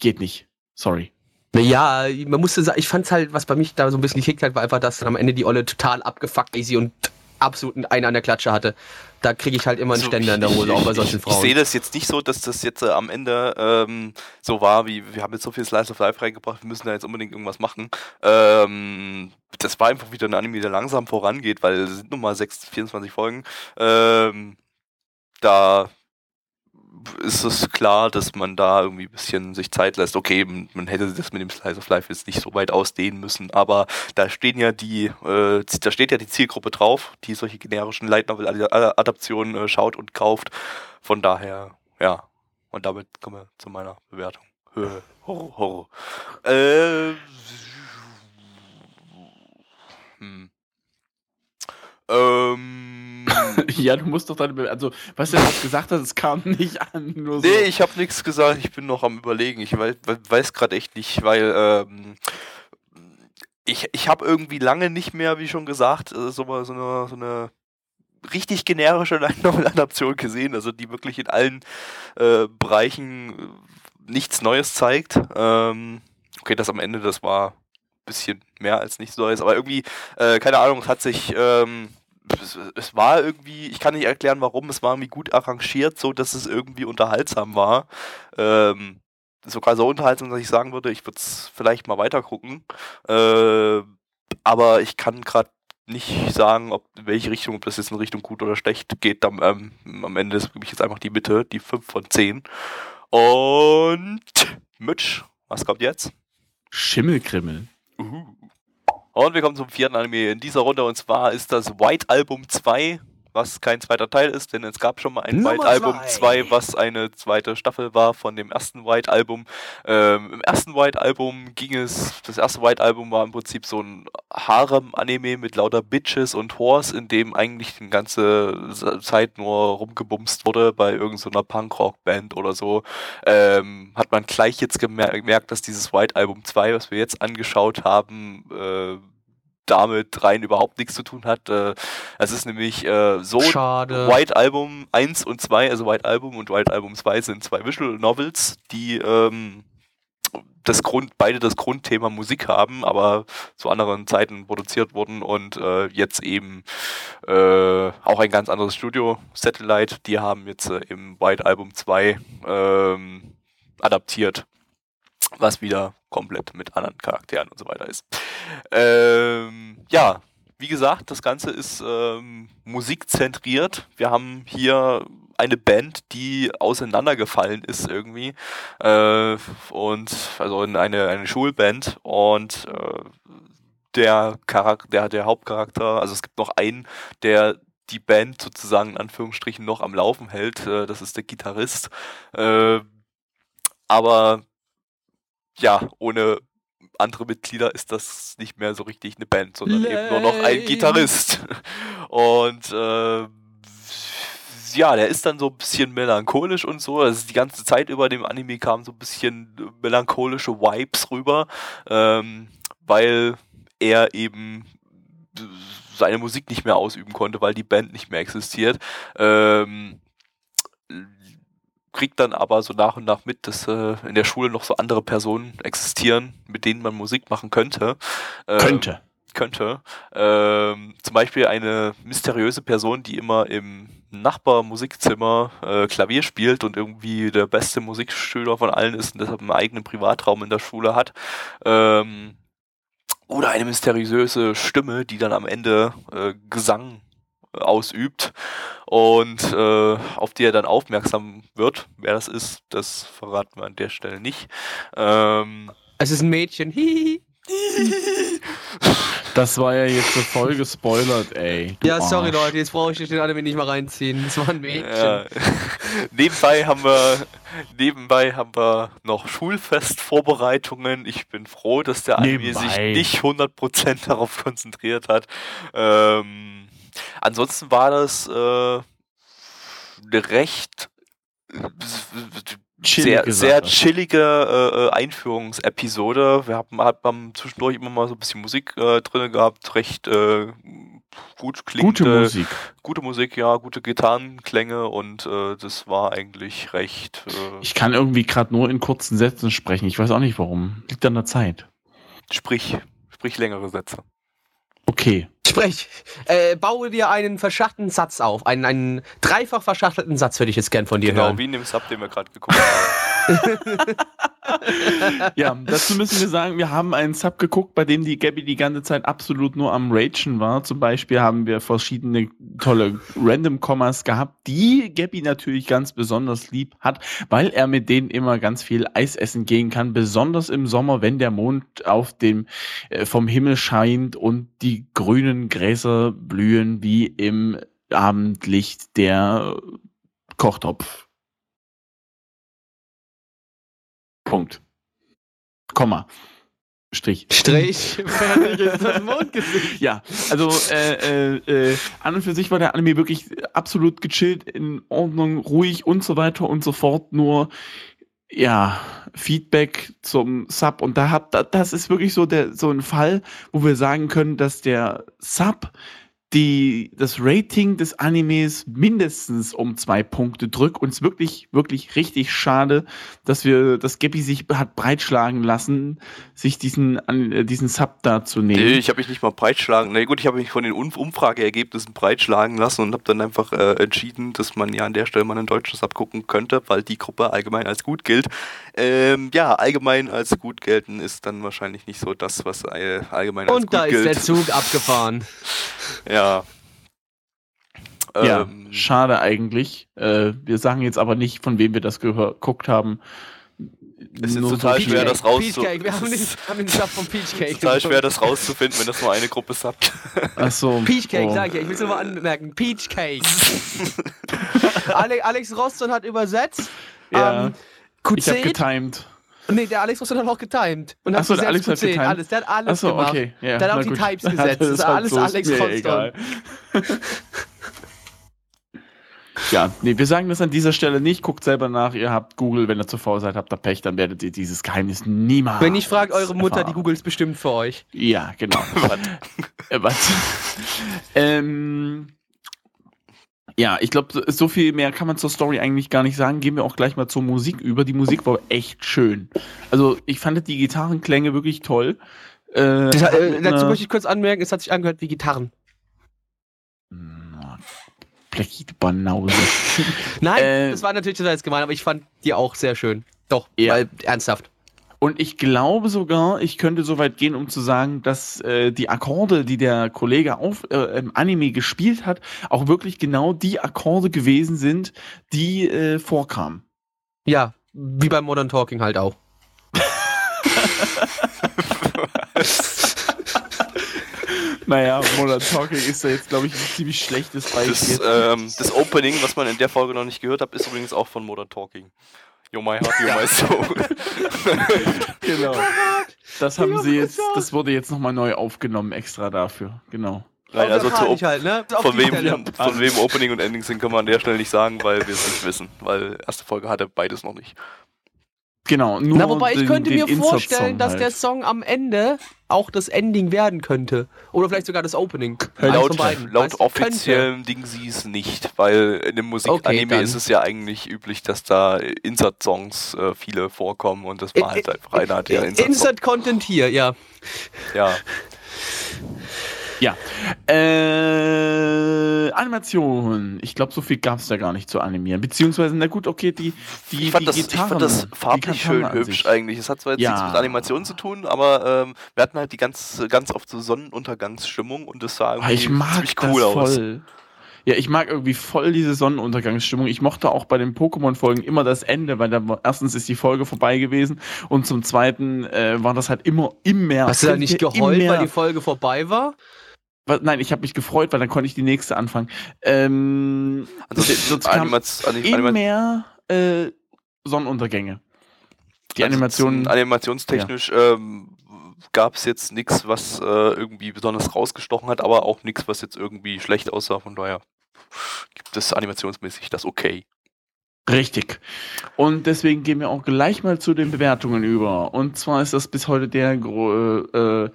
Geht nicht. Sorry. Naja, man musste sagen, ich fand's halt, was bei mich da so ein bisschen gekickt hat, war einfach, dass dann am Ende die Olle total abgefuckt easy und absolut einen an der Klatsche hatte. Da kriege ich halt immer einen Also, Ständer in der Hose, auch bei solchen ich, Frauen. Ich sehe das jetzt nicht so, dass das jetzt äh, am Ende ähm, so war, wie wir haben jetzt so viel Slice of Life reingebracht, wir müssen da jetzt unbedingt irgendwas machen. Ähm, das war einfach wieder ein Anime, der langsam vorangeht, weil es sind nun mal 6, 24 Folgen. Ähm, da ist es klar, dass man da irgendwie ein bisschen sich Zeit lässt. Okay, man hätte das mit dem Slice of Life jetzt nicht so weit ausdehnen müssen, aber da stehen ja die, äh, da steht ja die Zielgruppe drauf, die solche generischen Light Novel Adaptionen äh, schaut und kauft. Von daher, ja. Und damit kommen wir zu meiner Bewertung. Horror, Horror. Äh, hm. Ähm, ja, du musst doch deine. Also, was du jetzt gesagt hast, es kam nicht an. Nur so. Nee, ich habe nichts gesagt. Ich bin noch am Überlegen. Ich weiß, weiß gerade echt nicht, weil. Ähm, ich, ich habe irgendwie lange nicht mehr, wie schon gesagt, äh, so, so, eine, so eine richtig generische Adaption gesehen, also die wirklich in allen äh, Bereichen nichts Neues zeigt. Ähm, okay, das am Ende, das war ein bisschen mehr als nichts Neues, aber irgendwie, äh, keine Ahnung, es hat sich ähm, es, es, war irgendwie, ich kann nicht erklären warum, es war irgendwie gut arrangiert, so dass es irgendwie unterhaltsam war. Ähm, sogar so unterhaltsam, dass ich sagen würde, ich würde es vielleicht mal weiter gucken. Äh, aber ich kann gerade nicht sagen, ob in welche Richtung, ob das jetzt in Richtung gut oder schlecht geht. Dann, ähm, am Ende ist wirklich jetzt einfach die Mitte, die 5 von 10. Und Mitch, was kommt jetzt? Schimmelkrimmel. Und wir kommen zum vierten Anime. In dieser Runde und zwar ist das White Album 2 was kein zweiter Teil ist, denn es gab schon mal ein White Album 2, was eine zweite Staffel war von dem ersten White Album. Ähm, Im ersten White Album ging es, das erste White Album war im Prinzip so ein Harem-Anime mit lauter Bitches und Whores, in dem eigentlich die ganze Zeit nur rumgebumst wurde bei irgendeiner so Punkrock-Band oder so. Ähm, hat man gleich jetzt gemerkt, dass dieses White Album 2, was wir jetzt angeschaut haben, äh, damit rein überhaupt nichts zu tun hat. Äh, es ist nämlich äh, so Schade. White Album 1 und 2, also White Album und White Album 2 sind zwei Visual Novels, die ähm, das Grund, beide das Grundthema Musik haben, aber zu anderen Zeiten produziert wurden und äh, jetzt eben äh, auch ein ganz anderes Studio, Satellite, die haben jetzt äh, im White Album 2 ähm, adaptiert was wieder komplett mit anderen Charakteren und so weiter ist. Ähm, ja, wie gesagt, das Ganze ist ähm, musikzentriert. Wir haben hier eine Band, die auseinandergefallen ist irgendwie. Äh, und also eine, eine Schulband und äh, der Charakter, der, Hauptcharakter, also es gibt noch einen, der die Band sozusagen in Anführungsstrichen noch am Laufen hält. Äh, das ist der Gitarrist. Äh, aber ja, ohne andere Mitglieder ist das nicht mehr so richtig eine Band, sondern Lame. eben nur noch ein Gitarrist. Und äh, ja, der ist dann so ein bisschen melancholisch und so. Also die ganze Zeit über dem Anime kamen so ein bisschen melancholische Vibes rüber, ähm, weil er eben seine Musik nicht mehr ausüben konnte, weil die Band nicht mehr existiert. Ähm, kriegt dann aber so nach und nach mit, dass äh, in der Schule noch so andere Personen existieren, mit denen man Musik machen könnte. Ähm, könnte. Könnte. Ähm, zum Beispiel eine mysteriöse Person, die immer im Nachbarmusikzimmer äh, Klavier spielt und irgendwie der beste Musikschüler von allen ist und deshalb einen eigenen Privatraum in der Schule hat. Ähm, oder eine mysteriöse Stimme, die dann am Ende äh, Gesang ausübt und äh, auf die er dann aufmerksam wird. Wer das ist, das verraten wir an der Stelle nicht. Ähm, es ist ein Mädchen. Das war ja jetzt so voll gespoilert, ey. Ja, sorry Arsch. Leute, jetzt brauche ich den Anime nicht mal reinziehen. Das war ein Mädchen. Ja. nebenbei haben wir nebenbei haben wir noch Schulfestvorbereitungen. Ich bin froh, dass der Anime nebenbei. sich nicht 100% darauf konzentriert hat. Ähm, Ansonsten war das äh, recht sehr, sehr chillige äh, äh, Einführungsepisode. Wir haben, haben zwischendurch immer mal so ein bisschen Musik äh, drin gehabt, recht äh, gut klingt. Gute Musik. Gute Musik, ja, gute Gitarrenklänge und äh, das war eigentlich recht. Äh, ich kann irgendwie gerade nur in kurzen Sätzen sprechen. Ich weiß auch nicht warum. Liegt an der Zeit. Sprich, sprich längere Sätze. Okay. Sprech, äh, baue dir einen verschachtelten Satz auf. Einen, einen dreifach verschachtelten Satz würde ich jetzt gern von dir genau, hören. Genau, wie in dem Sub, den wir gerade geguckt haben. ja, dazu müssen wir sagen, wir haben einen Sub geguckt, bei dem die Gabby die ganze Zeit absolut nur am Ragen war. Zum Beispiel haben wir verschiedene tolle Random-Kommas gehabt, die Gabby natürlich ganz besonders lieb hat, weil er mit denen immer ganz viel Eis essen gehen kann, besonders im Sommer, wenn der Mond auf dem äh, vom Himmel scheint und die grünen Gräser blühen wie im Abendlicht der Kochtopf. Punkt. Komma. Strich. Strich. Fertig ist das Mondgesicht. Ja, also äh, äh, äh, an und für sich war der Anime wirklich absolut gechillt, in Ordnung, ruhig und so weiter und so fort. Nur ja, Feedback zum Sub und da hat das ist wirklich so der so ein Fall, wo wir sagen können, dass der Sub die, das Rating des Animes mindestens um zwei Punkte drückt. Und es ist wirklich, wirklich richtig schade, dass wir, dass Gabby sich hat breitschlagen lassen, sich diesen, äh, diesen Sub da zu nehmen. Nee, ich habe mich nicht mal breitschlagen. Na gut, ich habe mich von den Umfrageergebnissen breitschlagen lassen und habe dann einfach äh, entschieden, dass man ja an der Stelle mal einen deutschen Sub gucken könnte, weil die Gruppe allgemein als gut gilt. Ähm, ja, allgemein als gut gelten ist dann wahrscheinlich nicht so das, was äh, allgemein als und gut gilt. Und da ist der Zug abgefahren. Ja. Ja, ähm, schade eigentlich. Äh, wir sagen jetzt aber nicht, von wem wir das geguckt haben. Es ist total schwer, das rauszufinden. Wir haben den, haben den Sub von Peachcake. total schwer, das rauszufinden, wenn das nur eine Gruppe subbt. Achso. Peachcake, oh. sag ich ja. Ich will es nur mal anmerken. Peachcake. Ale Alex Roston hat übersetzt. Ja. Ähm, ich hab getimed. Nee, der Alex hat auch getimed. Und Achso, der Alex hat getimed. Alles. Der hat alles Achso, gemacht. okay. Ja, der hat auch die gut. Types gesetzt. Das, ist alles so Alex Roston. Ja, nee, wir sagen das an dieser Stelle nicht. Guckt selber nach. Ihr habt Google, wenn ihr zu faul seid, habt ihr Pech, dann werdet ihr dieses Geheimnis niemals. Wenn ich frage eure Mutter, erfahren. die googelt es bestimmt für euch. Ja, genau. äh, was? ähm, ja, ich glaube, so viel mehr kann man zur Story eigentlich gar nicht sagen. Gehen wir auch gleich mal zur Musik über. Die Musik war echt schön. Also, ich fand die Gitarrenklänge wirklich toll. Äh, das, äh, dazu möchte ich kurz anmerken, es hat sich angehört wie Gitarren. Blechige Banause. Nein, äh, das war natürlich das gemein, aber ich fand die auch sehr schön. Doch, ja. weil ernsthaft. Und ich glaube sogar, ich könnte so weit gehen, um zu sagen, dass äh, die Akkorde, die der Kollege auf, äh, im Anime gespielt hat, auch wirklich genau die Akkorde gewesen sind, die äh, vorkamen. Ja, wie beim Modern Talking halt auch. Naja, Modern Talking ist da jetzt, glaube ich, ein ziemlich schlechtes Beispiel. Das, ähm, das, Opening, was man in der Folge noch nicht gehört hat, ist übrigens auch von Modern Talking. Yo my heart, yo my soul. genau. Das haben sie jetzt, das wurde jetzt nochmal neu aufgenommen, extra dafür. Genau. Nein, also zu, halt, ne? von, wem, von wem Opening und Ending sind, können wir an der Stelle nicht sagen, weil wir es nicht wissen. Weil erste Folge hatte beides noch nicht. Genau, nur Na, wobei ich den, könnte mir vorstellen, dass halt. der Song am Ende auch das Ending werden könnte. Oder vielleicht sogar das Opening. Laut, laut offiziellem Ding sie es nicht, weil in dem Musikanime okay, ist es ja eigentlich üblich, dass da Insert-Songs äh, viele vorkommen und das war halt einfach einer der. Insert-Content hier, ja. Ja. Ja. Äh, Animation. Ich glaube, so viel gab es da gar nicht zu animieren. Beziehungsweise, na gut, okay, die, die, ich fand die das, Gitarren. Ich fand das farblich schön hübsch eigentlich. Es hat zwar jetzt ja. nichts mit Animation zu tun, aber ähm, wir hatten halt die ganz, ganz oft so Sonnenuntergangsstimmung und das sah irgendwie ich mag ziemlich cool das aus. Voll. Ja, ich mag irgendwie voll diese Sonnenuntergangsstimmung. Ich mochte auch bei den Pokémon-Folgen immer das Ende, weil da erstens ist die Folge vorbei gewesen und zum zweiten äh, war das halt immer immer. Hast du da nicht geheult, weil die Folge vorbei war? Nein, ich habe mich gefreut, weil dann konnte ich die nächste anfangen. Ähm, also sonst kam immer mehr äh, Sonnenuntergänge. Die also Animationen. Animationstechnisch ja. ähm, gab es jetzt nichts, was äh, irgendwie besonders rausgestochen hat, aber auch nichts, was jetzt irgendwie schlecht aussah. Von daher gibt es animationsmäßig das okay. Richtig. Und deswegen gehen wir auch gleich mal zu den Bewertungen über. Und zwar ist das bis heute der äh,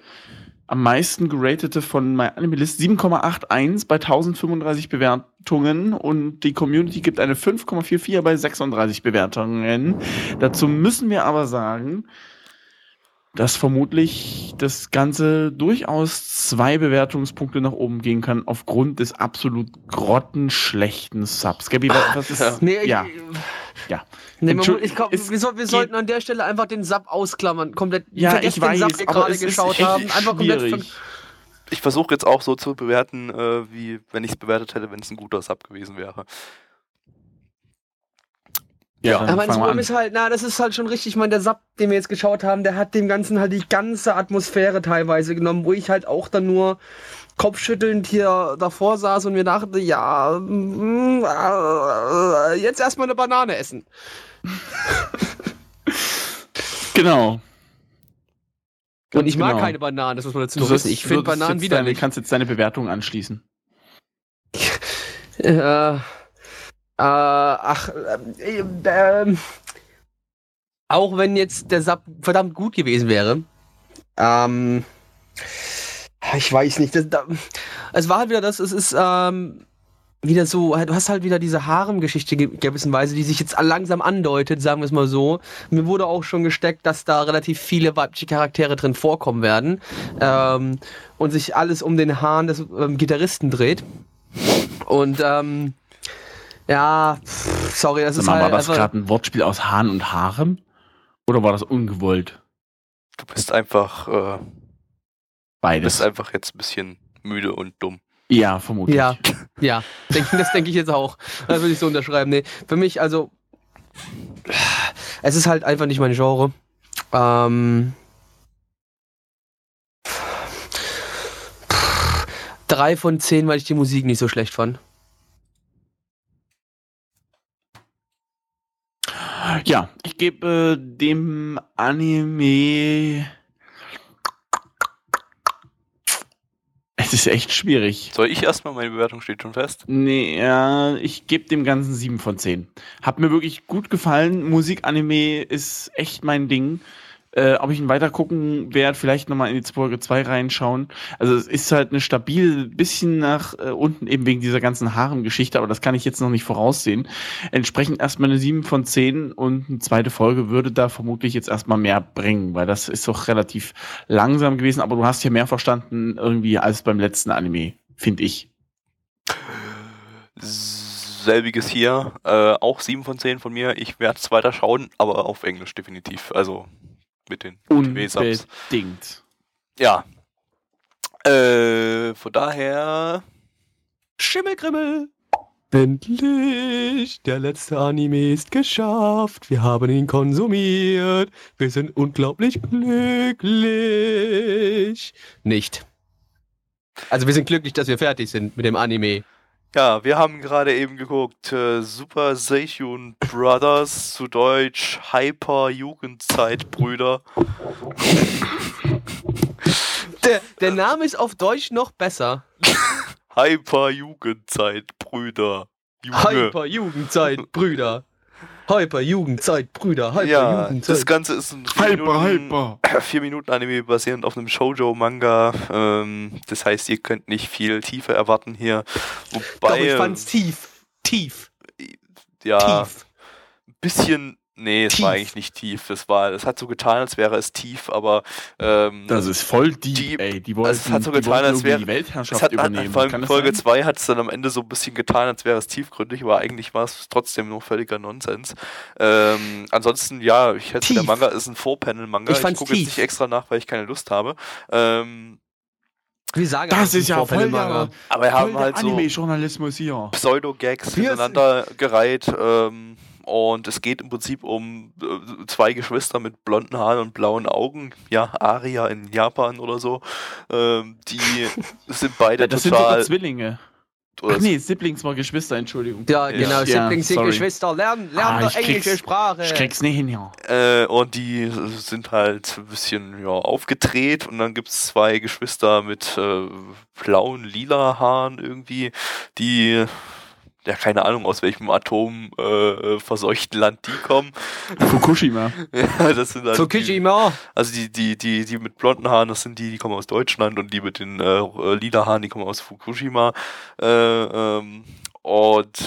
am meisten geratete von MyAnimeList 7,81 bei 1035 Bewertungen und die Community gibt eine 5,44 bei 36 Bewertungen. Dazu müssen wir aber sagen, dass vermutlich das Ganze durchaus zwei Bewertungspunkte nach oben gehen kann aufgrund des absolut grottenschlechten Subs. Gabi, was, ist. Nee, ja. ich, Ja. Nee, man, ich glaub, wir, soll, wir sollten an der Stelle einfach den Sub ausklammern. Komplett. Ja, vergesst ich weiß, den Sub, den wir gerade geschaut haben. Einfach komplett schwierig. Ich versuche jetzt auch so zu bewerten, äh, wie wenn ich es bewertet hätte, wenn es ein guter Sub gewesen wäre. Ja, Aber das Problem ist halt, na, das ist halt schon richtig. Ich meine, der Sub, den wir jetzt geschaut haben, der hat dem Ganzen halt die ganze Atmosphäre teilweise genommen, wo ich halt auch dann nur kopfschüttelnd hier davor saß und mir dachte, ja, mm, äh, jetzt erstmal eine Banane essen. Genau. Und ich mag genau. keine Bananen, das muss man dazu Du noch wissen. Ich finde Bananen jetzt deine, kannst jetzt deine Bewertung anschließen. Äh, äh, ach, äh, auch wenn jetzt der Sub verdammt gut gewesen wäre, ähm, ich weiß nicht, das, da, es war halt wieder das, es ist, ähm, wieder so, du hast halt wieder diese Harem-Geschichte ge- gewissenweise, die sich jetzt langsam andeutet, sagen wir es mal so. Mir wurde auch schon gesteckt, dass da relativ viele weibliche Charaktere drin vorkommen werden ähm, und sich alles um den Hahn des ähm, Gitarristen dreht. Und ähm, ja, pff, sorry, das Sag ist mal, halt war das einfach- gerade ein Wortspiel aus Hahn und Harem? Oder war das ungewollt? Du bist einfach, äh, Beides. bist einfach jetzt ein bisschen müde und dumm. Ja, vermutlich. Ja, ja, das denke ich jetzt auch. Das würde ich so unterschreiben. Nee, für mich, also, es ist halt einfach nicht mein Genre. Ähm, drei von zehn, weil ich die Musik nicht so schlecht fand. Ja, ich gebe äh, dem Anime. Es ist echt schwierig. Soll ich erstmal, meine Bewertung steht schon fest? Nee, ja, ich gebe dem Ganzen 7 von 10. Hat mir wirklich gut gefallen. Musik-Anime ist echt mein Ding. Äh, ob ich ihn weiter gucken werde, vielleicht nochmal in die Folge 2 reinschauen. Also es ist halt eine stabil, bisschen nach äh, unten eben wegen dieser ganzen Harem-Geschichte, aber das kann ich jetzt noch nicht voraussehen. Entsprechend erstmal eine 7 von 10 und eine zweite Folge würde da vermutlich jetzt erstmal mehr bringen, weil das ist doch relativ langsam gewesen, aber du hast hier mehr verstanden irgendwie als beim letzten Anime, finde ich. Selbiges hier, äh, auch 7 von 10 von mir. Ich werde es weiter schauen, aber auf Englisch definitiv. Also mit den TV-Subs. Unbedingt. Ja. Äh, von daher. Schimmelkrimmel! Endlich! Der letzte Anime ist geschafft. Wir haben ihn konsumiert. Wir sind unglaublich glücklich. Nicht. Also wir sind glücklich, dass wir fertig sind mit dem Anime. Ja, wir haben gerade eben geguckt, äh, Super Seishun Brothers, zu Deutsch Hyper Jugendzeitbrüder. Der, der Name ist auf Deutsch noch besser. Hyper Jugendzeitbrüder. Junge. Hyper Jugendzeit, Brüder. Hyper Jugendzeit, Brüder. Hyper Ja, Jugendzeit. das Ganze ist ein vier Hyper, Minuten, hyper. vier Minuten Anime basierend auf einem Shoujo-Manga. Ähm, das heißt, ihr könnt nicht viel Tiefe erwarten hier. Wobei, Doch, ich fand's tief. Tief. ja, Tief. ein bisschen, nee, es war Tief. eigentlich nicht tief. Es war, es hat so getan, als wäre es tief, aber ähm, Das ist voll deep, Die- ey. Die wollten, es hat so die getan, als wäre- die Weltherrschaft es hat, übernehmen. vor allem Folge sein? 2 hat es dann am Ende so ein bisschen getan, als wäre es tiefgründig, aber eigentlich war es trotzdem nur völliger Nonsens. Ähm, ansonsten, ja, ich hätte Tief. der Manga ist ein Four-Panel-Manga. Ich Ich, gucke jetzt nicht extra nach, weil ich keine Lust habe. Ähm, Wir sagen Das einfach ist ja voll Vorpanel-Manga. der, aber wir voll haben halt so Anime-Journalismus hier. Pseudo-Gags Wir hintereinander gereiht. Ähm, und es geht im Prinzip um äh, zwei Geschwister mit blonden Haaren und blauen Augen. Ja, Aria in Japan oder so. Ähm, die sind beide Das sind sogar total. Zwillinge. Ach nee, Siblings war Geschwister, Entschuldigung. Ja, genau. Ja, Siblings sind. Geschwister. Lernen, lernen Ah, doch englische Sprache. Ich krieg's nicht hin, ja. Äh, und die sind halt ein bisschen ja, aufgedreht und dann gibt es zwei Geschwister mit äh, blauen, lila Haaren irgendwie, die ja keine Ahnung aus welchem Atom äh, verseuchten Land die kommen. Fukushima. ja, das sind halt die, Fukushima. also die, die, die, die mit blonden Haaren, das sind die, die kommen aus Deutschland und die mit den äh, äh, lila Haaren, die kommen aus Fukushima. Äh, ähm, und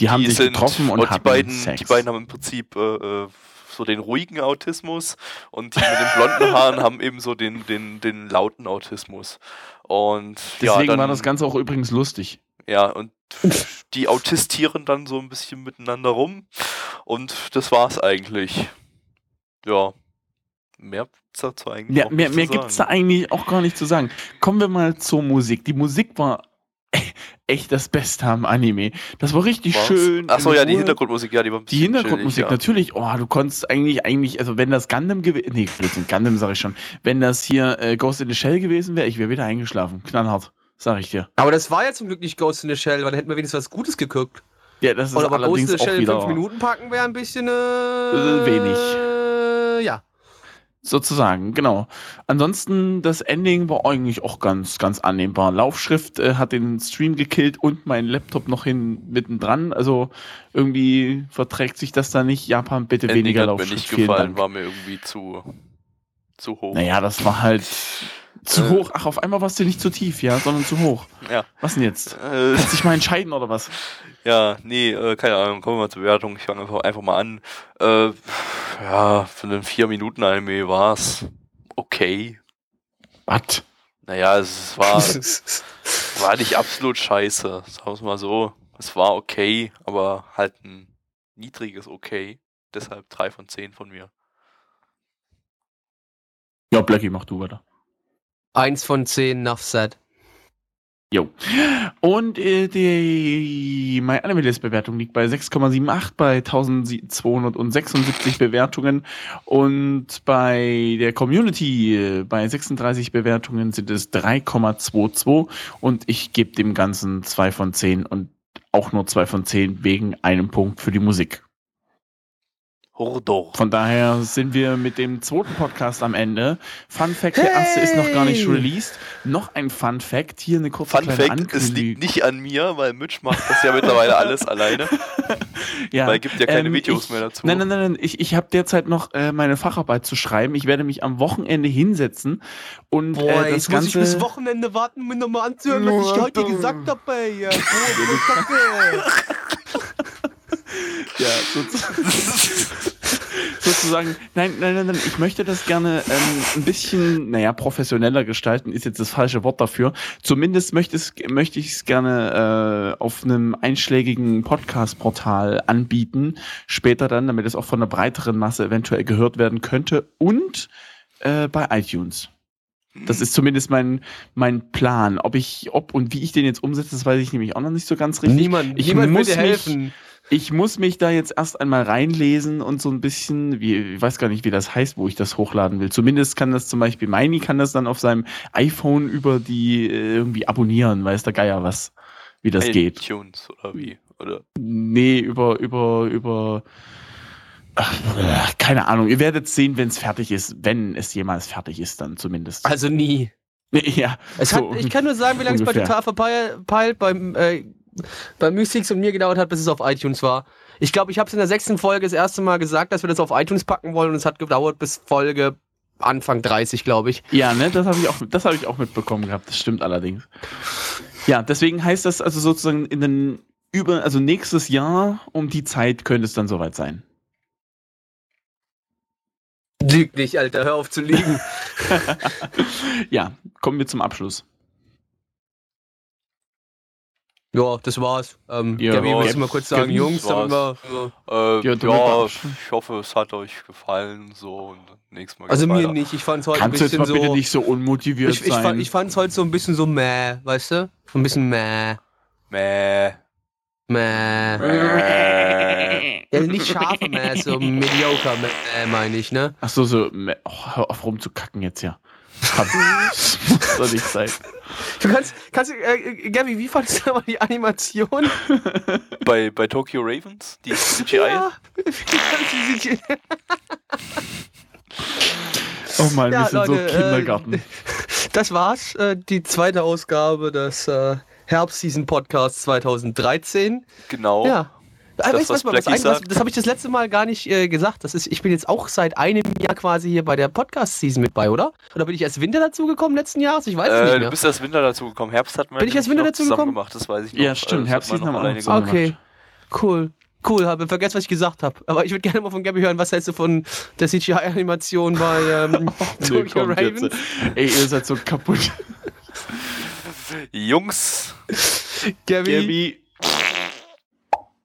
Die haben sich getroffen und die hatten beiden, Sex. die beiden haben im Prinzip äh, äh, so den ruhigen Autismus und die mit den blonden Haaren haben eben so den, den, den lauten Autismus. Und ja, Deswegen dann, war das Ganze auch übrigens lustig. Ja, und die autistieren dann so ein bisschen miteinander rum und das war's eigentlich. Ja. Mehr gibt's dazu eigentlich Ja, mehr, nicht mehr zu gibt es sagen. da eigentlich auch gar nicht zu sagen. Kommen wir mal zur Musik. Die Musik war echt das Beste am Anime. Das war richtig War's? schön. Achso, ja, die. Hintergrundmusik, ja, die war ein Die Hintergrundmusik ja. natürlich, oh, du konntest eigentlich, eigentlich, also wenn das Gundam gewesen, nee, Blödsinn, Gundam sag ich schon, wenn das hier äh, Ghost in the Shell gewesen wäre, ich wäre wieder eingeschlafen, knallhart, sag ich dir. Aber das war ja zum Glück nicht Ghost in the Shell, weil dann hätten wir wenigstens was Gutes geguckt. Ja, das ist Oder aber Ghost in allerdings the auch Shell in wieder fünf Minuten packen wäre ein bisschen äh, wenig. Äh, ja. sozusagen, genau. Ansonsten, das Ending war eigentlich auch ganz, ganz annehmbar. Laufschrift äh, hat den Stream gekillt und mein Laptop noch hin mittendran, also irgendwie verträgt sich das da nicht. Japan, bitte Ending weniger hat mir Laufschrift, nicht vielen gefallen, Dank. war mir irgendwie zu, zu hoch. Naja, das war halt zu Äh. hoch. Ach, auf einmal warst du nicht zu tief, ja, sondern zu hoch. Ja. Was denn jetzt? Äh, Kannst dich mal entscheiden oder was? ja, nee, äh, keine Ahnung, kommen wir mal zur Bewertung. Ich fange einfach, einfach mal an. Äh, ja, für einen 4-Minuten-Anime war es okay. Was? Naja, es war, war nicht absolut scheiße, sagen wir es mal so. Es war okay, aber halt ein niedriges Okay. Deshalb 3 von 10 von mir. Ja, Blackie, mach du weiter. Eins von zehn, enough said. Jo. Und äh, die My Anime List Bewertung liegt bei 6,78 bei 1276 Bewertungen und bei der Community äh, bei 36 Bewertungen sind es 3,22 und ich gebe dem Ganzen 2 von 10 und auch nur 2 von 10 wegen einem Punkt für die Musik. Hordor. Von daher sind wir mit dem zweiten Podcast am Ende. Fun Fact, der erste ist noch gar nicht Hey! released. Noch ein Fun Fact, hier eine kurze Fun kleine Fact, Ankündigung. es liegt nicht an mir, weil Mitch macht das ja mittlerweile alles alleine. Ja, Weil es gibt ja keine ähm, Videos ich, mehr dazu. Nein, nein, nein, nein. Ich, ich habe derzeit noch äh, meine Facharbeit zu schreiben. Ich werde mich am Wochenende hinsetzen und Boah, äh, das jetzt muss ich Ganze. bis Wochenende warten, um mir nochmal anzuhören, was ich heute gesagt habe. Ja, ja, sozusagen, sozusagen. Nein, nein, nein, nein. Ich möchte das gerne ähm, ein bisschen, naja, professioneller gestalten, ist jetzt das falsche Wort dafür. Zumindest möchte, es, möchte ich es gerne äh, auf einem einschlägigen Podcast-Portal anbieten. Später dann, damit es auch von einer breiteren Masse eventuell gehört werden könnte. Und äh, bei iTunes. Das ist zumindest mein, mein Plan. Ob ich, ob und wie ich den jetzt umsetze, das weiß ich nämlich auch noch nicht so ganz richtig. Niemand, Ich niemand muss dir mich- helfen. Ich muss mich da jetzt erst einmal reinlesen und so ein bisschen, wie, ich weiß gar nicht, wie das heißt, wo ich das hochladen will. Zumindest kann das zum Beispiel, Meini kann das dann auf seinem iPhone über die äh, irgendwie abonnieren, weiß der Geier was, wie das geht. iTunes oder wie? Oder? Nee, über, über, über, ach, keine Ahnung. Ihr werdet sehen, wenn es fertig ist, wenn es jemals fertig ist, dann zumindest. Also nie. ja, Es so, hat, ich kann nur sagen, wie lange es bei. Total verpeilt beim, äh, bei Mystics und mir gedauert hat, bis es auf iTunes war. Ich glaube, ich habe es in der sechsten Folge das erste Mal gesagt, dass wir das auf iTunes packen wollen und es hat gedauert bis Folge Anfang 30, glaube ich. Ja, ne, das habe ich auch, das habe ich auch mitbekommen gehabt. Das stimmt allerdings. Ja, deswegen heißt das also sozusagen in den über, also nächstes Jahr um die Zeit könnte es dann soweit sein. Lüg nicht, Alter, hör auf zu liegen. ja, kommen wir zum Abschluss. Ja, das war's. Ähm, Ja, Gabby, willst Gab- du mal kurz sagen, Jungs, das damit wir, Äh, Ja, ja, ich hoffe, es hat euch gefallen. So, und nächstes Mal also mir weiter. nicht, ich fand's heute Kannst du ein jetzt mal bisschen bitte so... nicht so unmotiviert Ich, ich, sein? fand, ich fand's heute so ein bisschen so mäh, weißt du? So ein bisschen mäh. Mäh. Mäh. Ja, nicht scharfe Mäh, so mediocre Mäh, meine ich, ne? Ach so, so, me- oh, hör auf rumzukacken jetzt ja. Doch nicht sein. Du kannst, kannst du, äh, Gabby, wie fandest du aber die Animation? Bei, bei Tokyo Ravens, die CGI. Ja. Oh Mann, Ja, wir sind Leute, so äh, Kindergarten. Das war's, äh, die zweite Ausgabe des äh, Herbstseason-Podcasts 2013. Genau. Ja. Ah, Das, du, was was, was, das habe ich das letzte Mal gar nicht äh, gesagt. Das ist, ich bin jetzt auch seit einem Jahr quasi hier bei der Podcast-Season mit bei, oder? Oder bin ich erst Winter dazugekommen letzten Jahres? Ich weiß es Äh, nicht du mehr. bist erst Winter dazu gekommen. Herbst hatten wir Bin ich erst Winter noch dazu zusammen gekommen? gemacht, das weiß ich noch. Ja, stimmt, Äh, das hat man noch alleine gemacht. Okay, cool. Cool, habe vergessen, was ich gesagt habe. Aber ich würde gerne mal von Gabby hören, was hältst du von der CGI-Animation bei ähm, Nee, Tokyo kommt jetzt. Ravens? Ey, ihr seid so kaputt. Jungs, Gabby, Gabby,